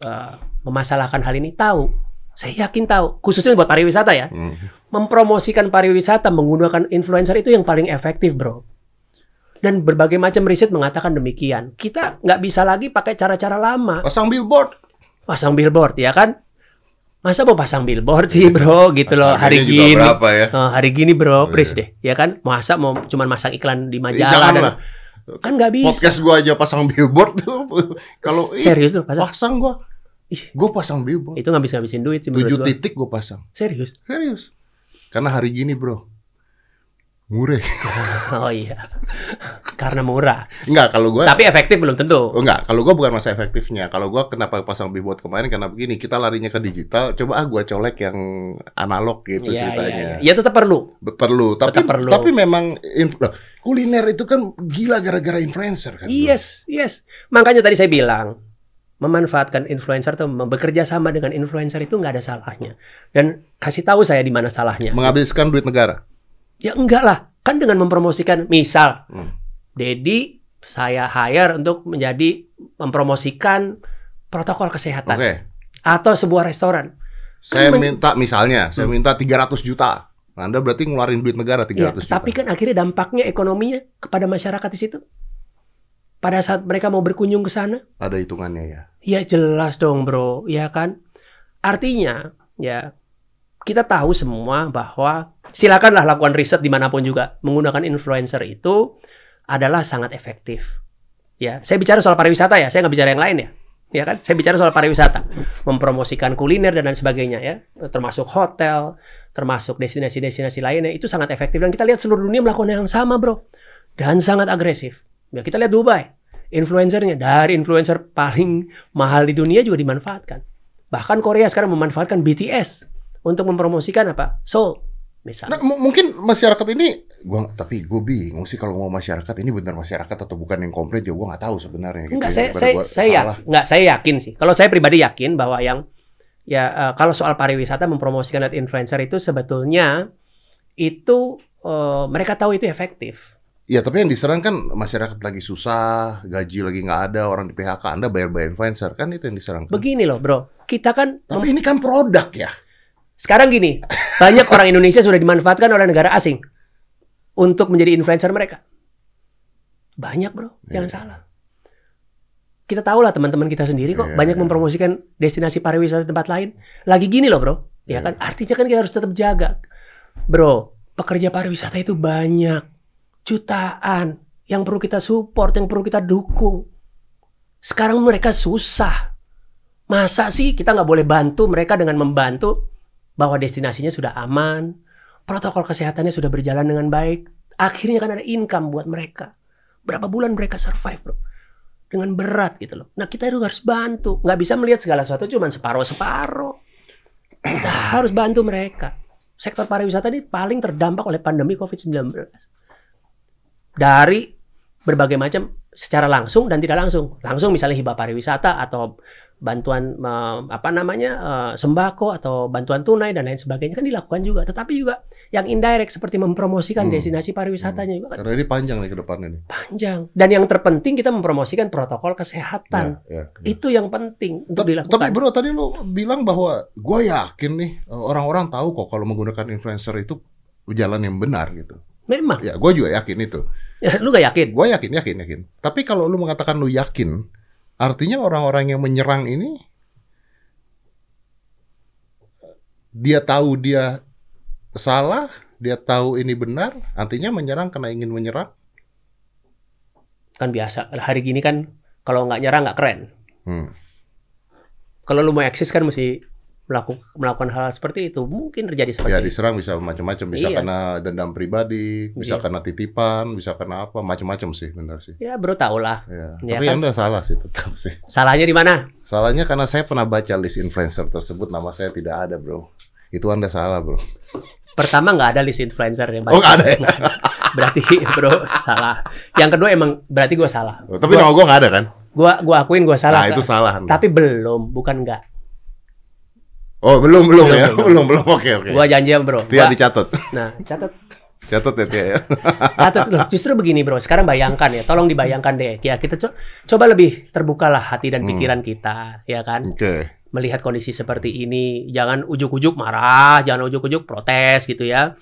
B: eh, memasalahkan hal ini tahu. Saya yakin tahu. Khususnya buat pariwisata ya.
A: Hmm.
B: Mempromosikan pariwisata menggunakan influencer itu yang paling efektif, bro. Dan berbagai macam riset mengatakan demikian. Kita nggak bisa lagi pakai cara-cara lama.
A: Pasang billboard.
B: Pasang billboard, ya kan? Masa mau pasang billboard sih, bro? Gitu loh. Hari gini.
A: berapa ya?
B: Oh, hari gini bro,
A: Oh,
B: please
A: iya.
B: deh, ya kan? Masa mau cuman masang iklan di majalah dan
A: janganlah.
B: kan nggak bisa.
A: Podcast gua aja pasang billboard tuh. Kalau
B: Serius tuh, pasang.
A: pasang gua.
B: Ih.
A: Gua pasang billboard.
B: Itu ngabis ngabisin duit sih
A: Tujuh titik gua pasang.
B: Serius.
A: Serius. Karena hari gini, Bro. Murah.
B: Oh iya. Karena murah.
A: Enggak, kalau gua
B: Tapi efektif belum tentu.
A: Oh enggak, kalau gua bukan masa efektifnya. Kalau gua kenapa pasang billboard kemarin karena begini, kita larinya ke digital, coba ah gua colek yang analog gitu
B: iya,
A: ceritanya.
B: iya. Ya tetap perlu.
A: Be- Perlu, tapi
B: Tetap perlu.
A: tapi memang kuliner itu kan gila gara-gara influencer kan. bro.
B: Yes, yes. Makanya tadi saya bilang memanfaatkan influencer atau bekerja sama dengan influencer itu nggak ada salahnya. Dan kasih tahu saya di mana salahnya.
A: Menghabiskan duit negara.
B: Ya enggak lah. Kan dengan mempromosikan misal
A: Hmm.
B: Dedi saya hire untuk menjadi mempromosikan protokol kesehatan
A: Oke.
B: atau sebuah restoran.
A: Saya
B: men-
A: minta misalnya, saya minta 300 juta. Anda berarti ngeluarin duit negara 300
B: Ya,
A: juta.
B: tapi kan akhirnya dampaknya ekonominya kepada masyarakat di situ. Pada saat mereka mau berkunjung ke sana,
A: ada hitungannya ya.
B: ya jelas dong, Bro, ya kan? Artinya, ya kita tahu semua bahwa silakanlah lakukan riset di mana pun juga menggunakan influencer itu adalah sangat efektif. Ya, saya bicara soal pariwisata ya, saya nggak bicara yang lain ya. Ya kan? Saya bicara soal pariwisata, mempromosikan kuliner dan lain sebagainya ya, termasuk hotel, termasuk destinasi-destinasi lainnya itu sangat efektif dan kita lihat seluruh dunia melakukan yang sama, Bro. Dan sangat agresif. Ya, kita lihat Dubai, influencernya dari influencer paling mahal di dunia juga dimanfaatkan. Bahkan Korea sekarang memanfaatkan BTS untuk mempromosikan apa? Seoul. misalnya.
A: Nah, mu- mungkin masyarakat ini gua tapi gue bingung sih kalau mau masyarakat ini benar masyarakat atau bukan yang komplit ya gua nggak tahu sebenarnya gitu
B: Enggak,
A: ya,
B: saya
A: daripada
B: saya saya ya,
A: salah.
B: enggak saya yakin sih. Kalau saya pribadi yakin bahwa yang ya eh, kalau soal pariwisata mempromosikan influencer itu sebetulnya itu eh, mereka tahu itu efektif.
A: Iya, tapi yang diserang kan masyarakat lagi susah, gaji lagi nggak ada, orang di PHK, Anda bayar-bayar influencer kan itu yang diserang. kan?
B: Begini loh, Bro. Kita kan
A: Tapi ini kan produk ya.
B: sekarang gini, banyak orang Indonesia sudah dimanfaatkan oleh negara asing untuk menjadi influencer mereka. Banyak, Bro. Jangan
A: Iya.
B: salah. Kita tahu lah teman-teman kita sendiri kok
A: Iya,
B: banyak mempromosikan destinasi pariwisata di tempat lain. Lagi gini loh, Bro. Ya
A: Iya.
B: kan? Artinya kan kita harus tetap jaga. Bro, pekerja pariwisata itu banyak. Jutaan yang perlu kita support, yang perlu kita dukung. Sekarang mereka susah. Masa sih kita nggak boleh bantu mereka dengan membantu bahwa destinasinya sudah aman, protokol kesehatannya sudah berjalan dengan baik. Akhirnya kan ada income buat mereka. Berapa bulan mereka survive, bro? Dengan berat gitu loh. Nah kita itu harus bantu. Nggak bisa melihat segala sesuatu cuma separuh-separuh. Kita harus bantu mereka. Sektor pariwisata ini paling terdampak oleh pandemi COVID-19. Dari berbagai macam secara langsung dan tidak langsung. Langsung misalnya hibah pariwisata atau bantuan apa namanya eh, sembako atau bantuan tunai dan lain sebagainya kan dilakukan juga. Tetapi juga yang indirect seperti mempromosikan
A: Hmm.
B: destinasi pariwisatanya juga kan
A: Karena ini panjang nih ke depannya nih.
B: panjang. Dan yang terpenting kita mempromosikan protokol kesehatan.
A: Ya, ya, ya.
B: Itu yang penting untuk
A: Ta-
B: dilakukan.
A: Tapi bro tadi lo bilang bahwa gue yakin nih eh, orang-orang tahu kok kalau menggunakan influencer itu jalan yang benar gitu.
B: Memang.
A: Ya gue juga yakin itu.
B: Lu gak yakin?
A: Gue yakin, yakin, yakin. Tapi kalau lu mengatakan lu yakin, artinya orang-orang yang menyerang ini dia tahu dia salah, dia tahu ini benar, artinya menyerang karena ingin menyerang.
B: Kan biasa. Hari gini kan kalau nggak nyerang nggak keren.
A: Hmm.
B: Kalau lu mau eksis kan mesti melakukan melakukan hal seperti itu. Mungkin terjadi seperti
A: Ya
B: itu.
A: diserang bisa macam-macam, bisa
B: Iya.
A: karena dendam pribadi, bisa
B: Iya.
A: karena titipan, bisa karena apa, macam-macam sih, benar sih.
B: Ya bro tau lah.
A: Ya.
B: Ya
A: Tapi
B: kan?
A: anda salah sih tetap sih.
B: Salahnya di mana?
A: Salahnya karena saya pernah baca list influencer tersebut, nama saya tidak ada bro. Itu anda salah bro.
B: Pertama nggak ada list influencer yang
A: Oh nggak ada ya?
B: Berarti bro salah. Yang kedua emang berarti gua salah.
A: Oh, Tapi nama gue nggak ada kan?
B: Gua gua akuin gua salah.
A: Nah itu salah.
B: Tapi belum, bukan nggak.
A: Oh belum belum,
B: Belum,
A: ya,
B: belum.
A: belum belum. Oke oke.
B: Gua janji ya, bro.
A: Tia
B: Gua-
A: dicatat,
B: Nah, catat.
A: catat ya Tia ya.
B: Catat loh. Justru begini, bro. Sekarang bayangkan ya. Tolong dibayangkan deh. Ya, kita co- coba lebih terbukalah hati dan
A: Hmm.
B: pikiran kita, ya kan?
A: Oke.
B: Melihat kondisi seperti ini, jangan ujuk-ujuk marah, jangan ujuk-ujuk protes gitu ya.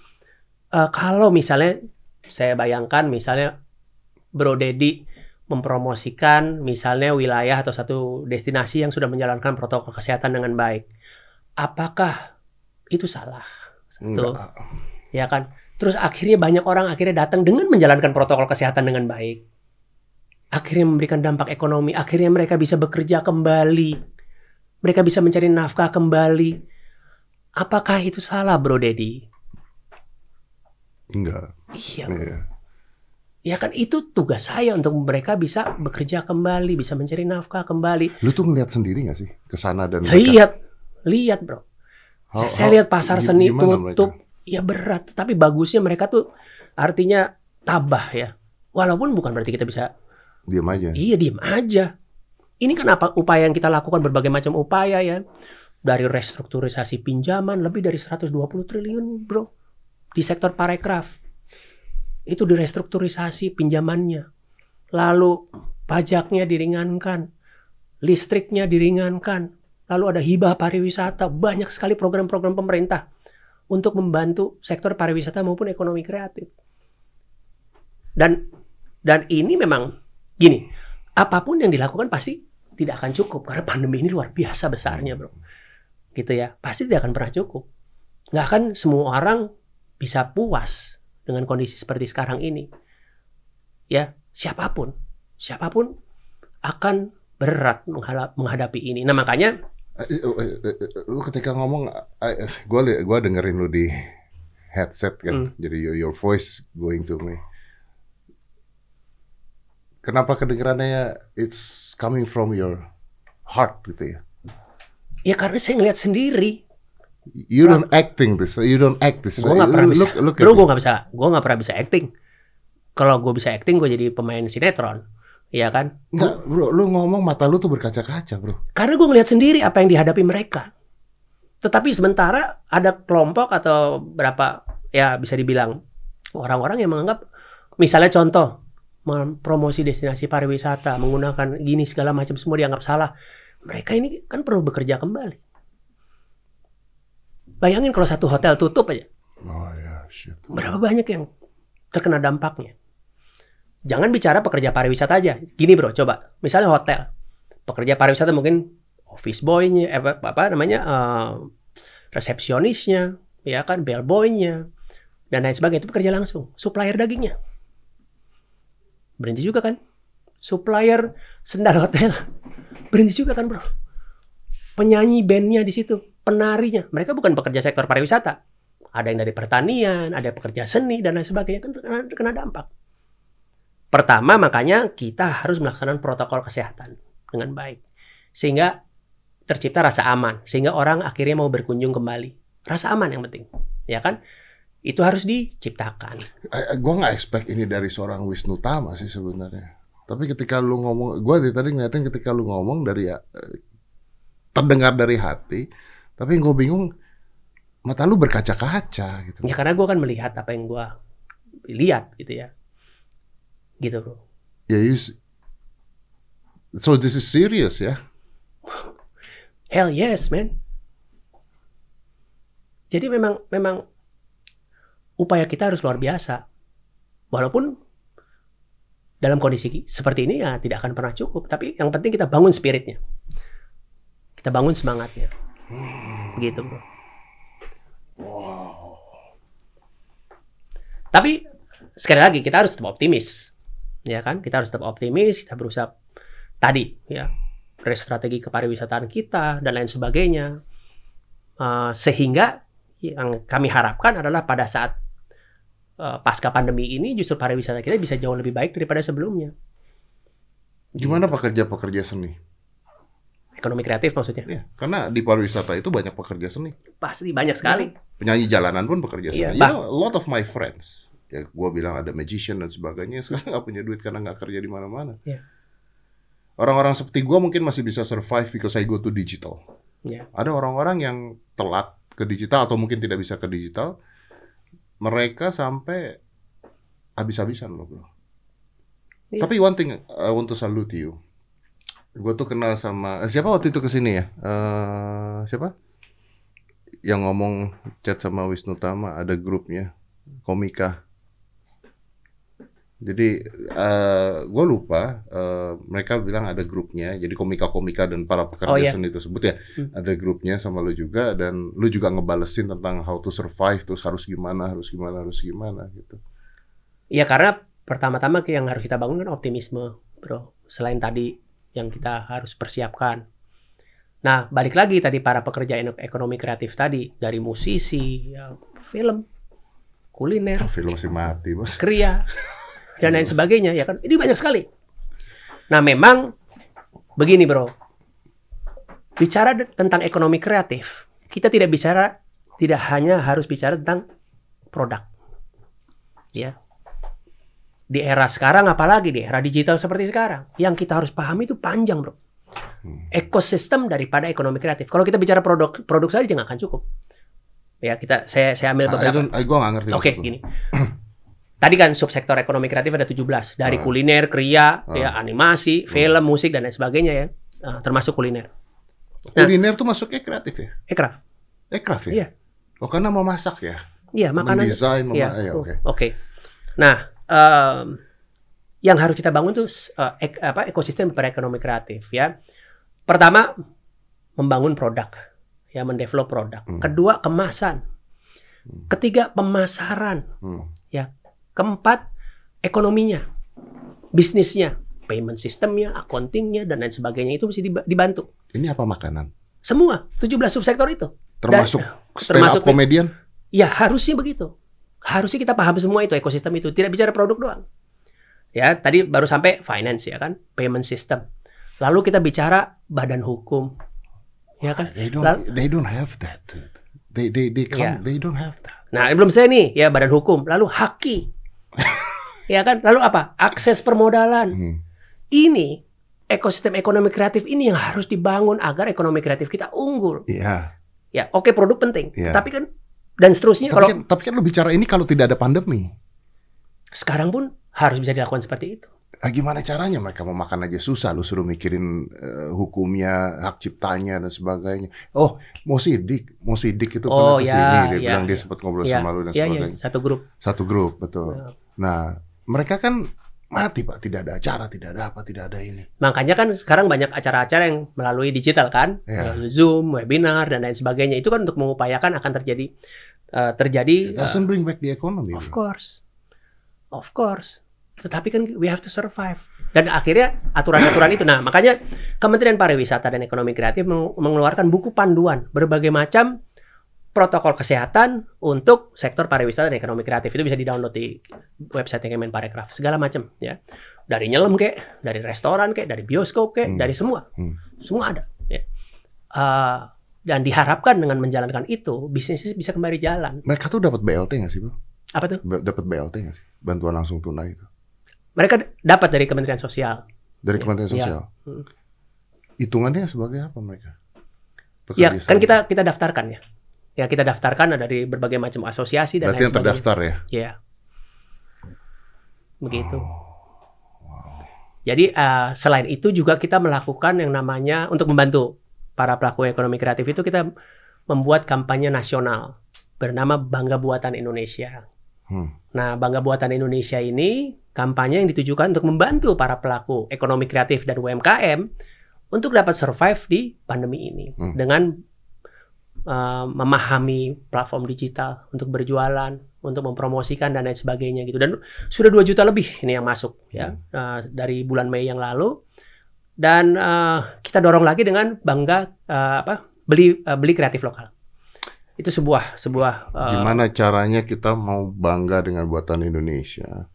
B: Eh, kalau misalnya saya bayangkan misalnya Bro Dedi mempromosikan misalnya wilayah atau satu destinasi yang sudah menjalankan protokol kesehatan dengan baik. Apakah itu salah? Satu.
A: Enggak.
B: ya kan? Terus akhirnya banyak orang akhirnya datang dengan menjalankan protokol kesehatan dengan baik. Akhirnya memberikan dampak ekonomi, akhirnya mereka bisa bekerja kembali. Mereka bisa mencari nafkah kembali. Apakah itu salah, Bro Dedi?
A: Enggak.
B: Iya,
A: Iya.
B: ya kan itu tugas saya untuk mereka bisa bekerja kembali, bisa mencari nafkah kembali.
A: Lu tuh ngeliat sendiri gak sih ke sana dan
B: Lihat, lihat, Bro.
A: How-
B: saya, saya lihat pasar seni
A: mereka?
B: tutup, ya berat. Tapi bagusnya mereka tuh artinya tabah ya. Walaupun bukan berarti kita bisa
A: Diam aja.
B: Iya diem aja. Ini kan apa upaya yang kita lakukan berbagai macam upaya ya. Dari restrukturisasi pinjaman lebih dari 120 triliun bro. Di sektor parekraf. Itu direstrukturisasi pinjamannya. Lalu pajaknya diringankan. Listriknya diringankan. Lalu ada hibah pariwisata. Banyak sekali program-program pemerintah. Untuk membantu sektor pariwisata maupun ekonomi kreatif. Dan dan ini memang gini, apa pun yang dilakukan pasti tidak akan cukup karena pandemi ini luar biasa besarnya, bro. Gitu ya, pasti tidak akan pernah cukup. Nggak akan semua orang bisa puas dengan kondisi seperti sekarang ini. Ya, siapa pun, siapa pun akan berat menghadapi ini. Nah makanya,
A: Eh, eh, eh, Lu ketika ngomong, li- gua dengerin lu di headset kan,
B: Hmm.
A: jadi your, your voice going to me. Kenapa kedengarannya it's coming from your heart gitu ya?
B: ya karena saya ngelihat sendiri
A: You don't acting this, you don't act this.
B: Gue nggak pernah bisa.
A: Look, look
B: gue nggak bisa. Gue nggak pernah bisa acting. Kalau gue bisa acting, gue jadi pemain sinetron. Iya kan?
A: Nggak, bro, lu ngomong mata lu tuh berkaca-kaca, bro.
B: Karena gue ngelihat sendiri apa yang dihadapi mereka. Tetapi sementara ada kelompok atau berapa ya bisa dibilang orang-orang yang menganggap misalnya contoh promosi destinasi pariwisata menggunakan gini segala macam semua dianggap salah. Mereka ini kan perlu bekerja kembali. Bayangin kalau satu hotel tutup aja,
A: Oh ya, shit.
B: berapa banyak yang terkena dampaknya. Jangan bicara pekerja pariwisata aja. Gini bro, coba. Misalnya hotel. Pekerja pariwisata mungkin office boy-nya, eh, apa, apa namanya, eh, resepsionisnya, ya kan, bellboy-nya, dan lain sebagainya. Itu bekerja langsung. Supplier dagingnya. Berhenti juga kan? Supplier sendal hotel. Berhenti juga kan bro? Penyanyi bandnya di situ. Penarinya. Mereka bukan pekerja sektor pariwisata. Ada yang dari pertanian, ada pekerja seni, dan lain sebagainya. Kan kena, kena dampak. Pertama, makanya kita harus melaksanakan protokol kesehatan dengan baik. Sehingga tercipta rasa aman. Sehingga orang akhirnya mau berkunjung kembali. Rasa aman yang penting. Ya kan? Itu harus diciptakan.
A: I- I- Gua nggak expect ini dari seorang Wisnu Tama sih sebenarnya. Tapi ketika lu ngomong, gua dari tadi ngeliatin ketika lu ngomong dari eh, terdengar dari hati. Tapi gue bingung, mata lu berkaca-kaca gitu.
B: Ya karena gue kan melihat apa yang gue lihat gitu ya. Gitu bro.
A: Ya, you s- so this is serious ya.
B: Hell yes, man. Jadi memang memang upaya kita harus luar biasa. Walaupun dalam kondisi seperti ini ya tidak akan pernah cukup, tapi yang penting kita bangun spiritnya. Kita bangun semangatnya. Gitu, Bro. Tapi sekali lagi kita harus tetap optimis. Ya kan? Kita harus tetap optimis, kita berusaha tadi ya strategi kepariwisataan kita dan lain sebagainya. Uh, sehingga yang kami harapkan adalah pada saat uh, pasca pandemi ini justru pariwisata kita bisa jauh lebih baik daripada sebelumnya.
A: Gimana pekerja-pekerja seni?
B: Ekonomi kreatif maksudnya.
A: Ya, karena di pariwisata itu banyak pekerja seni.
B: Pasti banyak sekali.
A: Penyanyi jalanan pun pekerja
B: Iya,
A: seni.
B: bah-
A: You know, a lot of my friends. Ya, gua bilang ada magician dan sebagainya. Sekarang nggak punya duit karena nggak kerja di mana-mana.
B: Iya.
A: Orang-orang seperti gua mungkin masih bisa survive because I go to digital.
B: Ya.
A: Ada orang-orang yang telat ke digital atau mungkin tidak bisa ke digital. Mereka sampai habis-habisan loh, bro.
B: Iya.
A: Tapi one thing I want to salute you. Gue tuh kenal sama eh, siapa waktu itu ke sini ya? Eh siapa? Yang ngomong chat sama Wisnu Tama ada grupnya Komika. Jadi eh gue lupa eh, mereka bilang ada grupnya. Jadi komika-komika dan para pekerja
B: Oh, iya.
A: seni tersebut ya
B: Hmm.
A: ada grupnya sama lu juga dan lu juga ngebalesin tentang how to survive terus harus gimana harus gimana harus gimana gitu.
B: Ya karena pertama-tama yang harus kita bangun kan optimisme, bro. Selain tadi yang kita harus persiapkan. Nah, balik lagi tadi para pekerja ekonomi kreatif tadi dari musisi, ya, film, kuliner,
A: Film masih mati bos.
B: kria, dan lain sebagainya ya kan. Ini banyak sekali. Nah, memang begini, bro. Bicara tentang ekonomi kreatif, kita tidak bicara tidak hanya harus bicara tentang produk. Ya. Di era sekarang apalagi di era digital seperti sekarang, yang kita harus pahami itu panjang, Bro. Ekosistem daripada ekonomi kreatif. Kalau kita bicara produk produk saja nggak akan cukup. Ya, kita saya saya ambil
A: I
B: beberapa
A: I, nggak ngerti.
B: Oke,
A: lu.
B: gini. Tadi kan subsektor ekonomi kreatif ada 17 dari
A: Ah.
B: kuliner, kria,
A: Ah.
B: ya animasi, film, musik dan lain sebagainya ya. Ah, termasuk kuliner. Nah.
A: Kuliner tuh masuknya kreatif ya?
B: Ekraf.
A: Ekraf ya?
B: Iya.
A: Oh karena mau masak ya?
B: Iya, makanan.
A: Mendesain, mema-
B: Iya.
A: ya, oke.
B: Oke. Nah, em, yang harus kita bangun tuh eh, ek- apa ekosistem pada ekonomi kreatif ya. Pertama, membangun produk, ya mendevelop produk.
A: Hmm.
B: Kedua, kemasan. Ketiga, pemasaran.
A: Hmm.
B: Keempat, ekonominya, bisnisnya, payment sistemnya, accountingnya, dan lain sebagainya itu mesti dib- dibantu.
A: Ini apa makanan?
B: Semua, 17 subsektor itu.
A: Termasuk stand
B: termasuk-
A: up comedian?
B: Ya harusnya begitu. Harusnya kita paham semua itu ekosistem itu. Tidak bicara produk doang. Ya, tadi baru sampai finance ya kan, payment system. Lalu kita bicara badan hukum. Ya kan?
A: They don't,
B: Lalu-
A: they don't have that. dude. They they they
B: Yeah.
A: can't, they don't have that.
B: Nah, belum saya nih, ya badan hukum, lalu haki. Ya kan? Lalu apa? Akses permodalan.
A: Hmm.
B: Ini ekosistem ekonomi kreatif ini yang harus dibangun agar ekonomi kreatif kita unggul.
A: Iya.
B: Ya, oke produk penting,
A: Iya.
B: tapi kan dan seterusnya
A: Tapi
B: kalau
A: kan, tapi kan lu bicara ini kalau tidak ada pandemi.
B: sekarang pun harus bisa dilakukan seperti itu.
A: Ah, gimana caranya mereka mau makan aja susah lu suruh mikirin eh, hukumnya, hak ciptanya dan sebagainya. Oh, mau sidik, mau sidik itu
B: Oh,
A: pernah ke sini,
B: ya,
A: dia
B: ya,
A: bilang dia
B: ya.
A: sempat ngobrol
B: Ya,
A: sama lu dan
B: ya, ya,
A: sebagainya.
B: satu grup.
A: Satu grup, betul.
B: Ya.
A: Nah, mereka kan mati Pak, tidak ada acara, tidak ada apa, tidak ada ini.
B: Makanya kan sekarang banyak acara-acara yang melalui digital kan,
A: Ya.
B: melalui Zoom, webinar dan lain sebagainya. Itu kan untuk mengupayakan akan terjadi eh, terjadi
A: It doesn't bring back the economy.
B: Of course. Of course. Tetapi kan we have to survive. Dan akhirnya aturan-aturan itu. Nah, makanya Kementerian Pariwisata dan Ekonomi Kreatif meng- mengeluarkan buku panduan berbagai macam protokol kesehatan untuk sektor pariwisata dan ekonomi kreatif. Itu bisa di-download di website Kemenparekraf. Segala macam ya. Dari nyelam kek, dari restoran kek, dari bioskop kek,
A: Hmm.
B: dari semua.
A: Hmm.
B: Semua ada ya. Eh, dan diharapkan dengan menjalankan itu bisnis bisa kembali jalan.
A: Mereka tuh dapat BLT nggak sih, Bro?
B: Apa tuh?
A: Dapat BLT nggak sih? Bantuan langsung tunai itu.
B: Mereka dapat dari Kementerian Sosial.
A: Dari
B: Ya,
A: Kementerian
B: ya.
A: Sosial.
B: Hmm.
A: Hitungannya sebagai apa mereka?
B: Ya,
A: Bekerja
B: kan
A: sama.
B: kita kita daftarkan ya. Ya kita daftarkan dari berbagai macam asosiasi dan
A: Berarti
B: lain
A: yang terdaftar ya?
B: Ya. Begitu.
A: Oh,
B: Jadi eh, selain itu juga kita melakukan yang namanya untuk membantu para pelaku ekonomi kreatif itu kita membuat kampanye nasional bernama Bangga Buatan Indonesia.
A: Hmm.
B: Nah, Bangga Buatan Indonesia ini kampanye yang ditujukan untuk membantu para pelaku ekonomi kreatif dan UMKM untuk dapat survive di pandemi ini
A: Hmm.
B: dengan uh, memahami platform digital untuk berjualan, untuk mempromosikan dan lain sebagainya gitu. Dan sudah 2 juta lebih ini yang masuk ya uh, dari bulan Mei yang lalu. Dan uh, kita dorong lagi dengan bangga uh, apa? beli uh, beli kreatif lokal. Itu sebuah sebuah uh,
A: Gimana caranya kita mau bangga dengan buatan Indonesia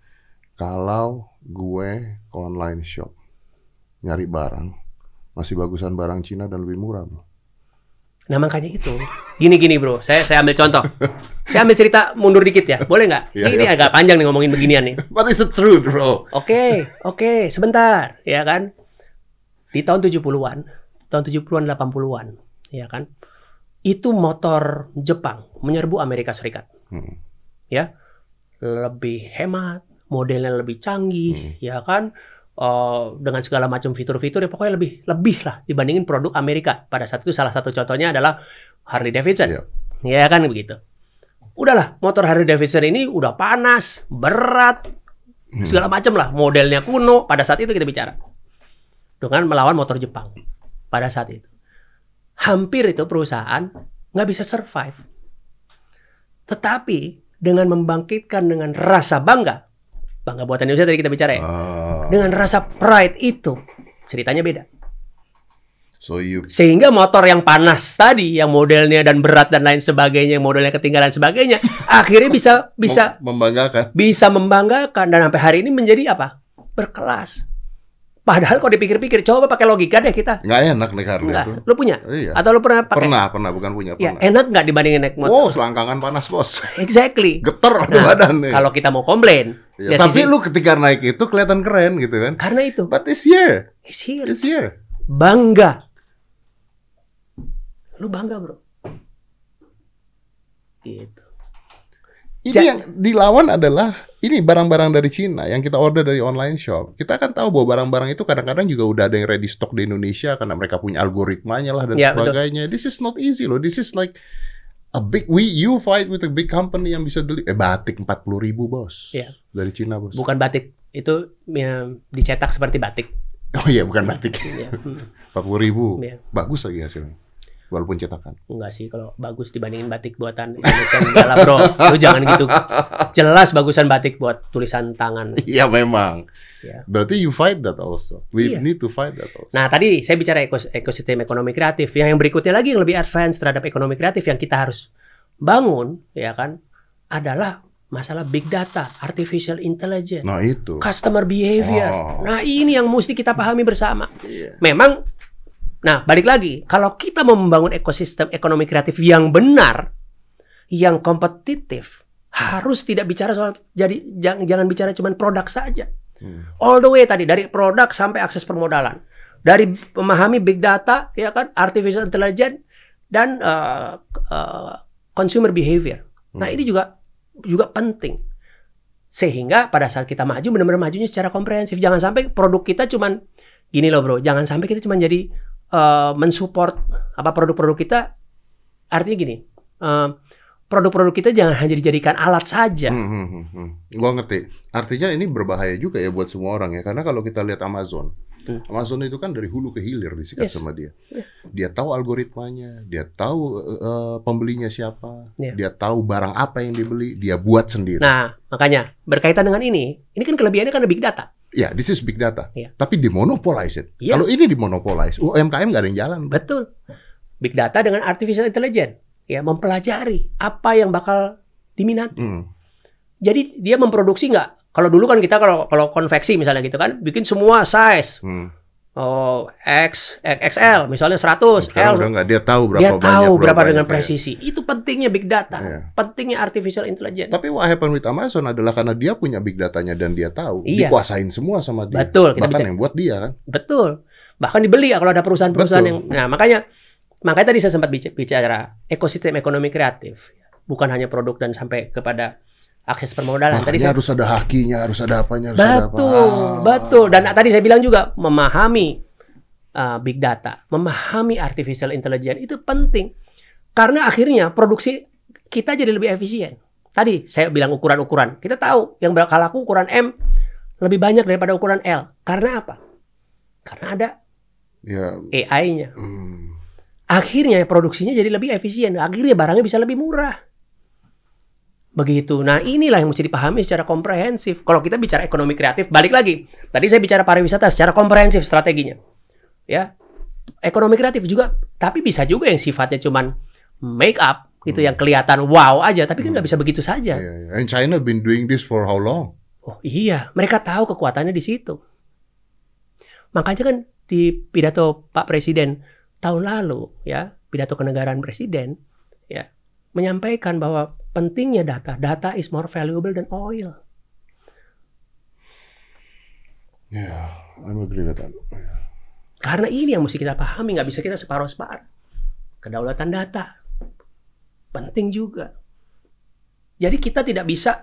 A: kalau gue online shop nyari barang masih bagusan barang Cina dan lebih murah, bro.
B: Nah makanya itu, gini-gini bro, saya saya ambil contoh, saya ambil cerita mundur dikit ya, boleh nggak?
A: Iya,
B: ini,
A: iya.
B: agak panjang nih ngomongin beginian nih.
A: But it's the truth, bro.
B: Oke, oke, sebentar, ya kan? Di tahun 70-an, tahun 70-an 80-an, ya kan? Itu motor Jepang menyerbu Amerika Serikat,
A: Hmm.
B: ya. Lebih hemat, modelnya lebih canggih,
A: Hmm.
B: ya kan? Eh, dengan segala macam fitur-fitur ya pokoknya lebih lebih lah dibandingin produk Amerika. Pada saat itu salah satu contohnya adalah Harley Davidson.
A: Iya.
B: Ya kan begitu. Udahlah, motor Harley Davidson ini udah panas, berat,
A: Hmm.
B: segala macam lah, modelnya kuno. Pada saat itu kita bicara dengan melawan motor Jepang. Pada saat itu, hampir itu perusahaan nggak bisa survive. Tetapi dengan membangkitkan dengan rasa bangga, bangga buatan Indonesia tadi kita bicara ya,
A: Ah,
B: dengan rasa pride itu ceritanya beda.
A: so you
B: Sehingga motor yang panas tadi, yang modelnya dan berat dan lain sebagainya, yang modelnya ketinggalan sebagainya, akhirnya bisa bisa
A: mem- membanggakan.
B: bisa membanggakan dan sampai hari ini menjadi apa? Berkelas. Padahal kalau dipikir-pikir, coba pakai logika deh kita.
A: Nggak enak naik Harley
B: Enggak,
A: itu.
B: lu punya?
A: Iya.
B: Atau lu pernah pakai?
A: Pernah, pernah, bukan punya,
B: Ya,
A: pernah.
B: enak nggak dibandingin naik motor?
A: Oh, selangkangan panas, bos.
B: Exactly.
A: Geter
B: Nah,
A: badan nih.
B: Kalau kita mau komplain,
A: Ya,
B: dari
A: tapi
B: sisi-
A: lu ketika naik itu kelihatan keren gitu kan.
B: karena itu,
A: But this year,
B: it's here.
A: this year.
B: Bangga. Lu bangga, bro. Gitu.
A: Ini
B: Ja-
A: yang dilawan adalah ini barang-barang dari Cina yang kita order dari online shop. Kita kan tahu bahwa barang-barang itu kadang-kadang juga udah ada yang ready stock di Indonesia karena mereka punya algoritmanya lah dan
B: Ya, betul.
A: sebagainya. This is not easy loh. This is like a big we you fight with a big company yang bisa beli eh batik 40 ribu bos
B: Ya.
A: dari Cina bos.
B: Bukan batik. Itu ya, dicetak seperti batik.
A: Oh iya bukan batik.
B: Ya, hmm,
A: 40 ribu.
B: ya.
A: Bagus lagi hasilnya. Walaupun cetakan.
B: Enggak sih kalau bagus dibandingin batik buatan Indonesia enggak lah bro. Lu jangan gitu. Jelas bagusan batik buat tulisan tangan.
A: Iya memang.
B: Ya.
A: Berarti you fight that also. We
B: Iya.
A: need to fight that also.
B: Nah tadi saya bicara ekos- ekosistem ekonomi kreatif. Yang yang berikutnya lagi yang lebih advance terhadap ekonomi kreatif yang kita harus bangun, ya kan, adalah masalah big data, artificial intelligence,
A: Nah itu.
B: customer behavior.
A: Oh.
B: Nah ini yang mesti kita pahami bersama.
A: Iya.
B: Memang, nah balik lagi, kalau kita mau membangun ekosistem ekonomi kreatif yang benar, yang kompetitif harus tidak bicara soal jadi jangan, jangan bicara cuma produk saja.
A: Hmm.
B: All the way tadi dari produk sampai akses permodalan. Dari memahami big data ya kan, artificial intelligence dan uh, uh, consumer behavior. Nah,
A: Hmm.
B: ini juga juga penting. Sehingga pada saat kita maju benar-benar majunya secara komprehensif. Jangan sampai produk kita cuman gini loh, Bro. Jangan sampai kita cuman jadi uh, mensupport apa produk-produk kita artinya gini. uh, produk-produk kita jangan hanya dijadikan alat saja.
A: Hmm, hmm, hmm, hmm. Gua ngerti. Artinya ini berbahaya juga ya buat semua orang ya. Karena kalau kita lihat Amazon,
B: Hmm.
A: Amazon itu kan dari hulu ke hilir disikat
B: Yes.
A: sama dia.
B: Yeah.
A: Dia tahu algoritmanya, dia tahu eh, pembelinya siapa,
B: Yeah.
A: dia tahu barang apa yang dibeli, dia buat sendiri.
B: Nah, makanya berkaitan dengan ini, ini kan kelebihannya kan big data.
A: Ya, this is big data.
B: Iya.
A: Tapi dimonopolize it.
B: Iya.
A: Kalau ini dimonopolize, UMKM nggak ada yang jalan.
B: Betul. Big data dengan artificial intelligence, ya mempelajari apa yang bakal diminati.
A: Hmm.
B: Jadi dia memproduksi nggak? Kalau dulu kan kita kalau kalau konveksi misalnya gitu kan, bikin semua size.
A: Hmm.
B: Oh, X, XL misalnya 100,
A: Sekarang
B: L.
A: udah nggak dia tahu berapa
B: Dia
A: banyak.
B: tahu berapa
A: banyak,
B: dengan
A: ya.
B: presisi. Itu pentingnya big data.
A: Iya.
B: Pentingnya artificial intelligence.
A: Tapi what happened with Amazon adalah karena dia punya big datanya dan dia tahu,
B: Iya.
A: dikuasain semua sama dia.
B: Betul, kita
A: Bahkan
B: bicara-
A: yang buat dia kan.
B: Betul. Bahkan dibeli ya kalau ada perusahaan-perusahaan yang Nah, makanya makanya tadi saya sempat bica- bicara ekosistem ekonomi kreatif. Bukan hanya produk dan sampai kepada akses permodalan. Tadi saya
A: harus ada hakinya, harus ada apanya, harus ada apa.
B: Betul,
A: Ah.
B: betul. Dan tadi saya bilang juga memahami uh, big data, memahami artificial intelligence itu penting. Karena akhirnya produksi kita jadi lebih efisien. Tadi saya bilang ukuran-ukuran. Kita tahu yang bakal laku ukuran M lebih banyak daripada ukuran L. Karena apa? Karena ada
A: Ya,
B: AI-nya.
A: hmm.
B: Akhirnya produksinya jadi lebih efisien. Akhirnya barangnya bisa lebih murah. Begitu. Nah inilah yang mesti dipahami secara komprehensif. Kalau kita bicara ekonomi kreatif, balik lagi. Tadi saya bicara pariwisata secara komprehensif strateginya. Ya, ekonomi kreatif juga. Tapi bisa juga yang sifatnya cuman make up gitu yang kelihatan wow aja. Tapi kan nggak bisa begitu saja.
A: Iya, iya. And China been doing this for how long?
B: Oh iya, mereka tahu kekuatannya di situ. Makanya kan di pidato Pak Presiden tahun lalu ya, pidato kenegaraan Presiden ya, menyampaikan bahwa pentingnya data, data is more valuable than oil.
A: Ya, I'm agree with that.
B: Karena ini yang mesti kita pahami, nggak bisa kita separuh-separuh. Kedaulatan data penting juga. Jadi kita tidak bisa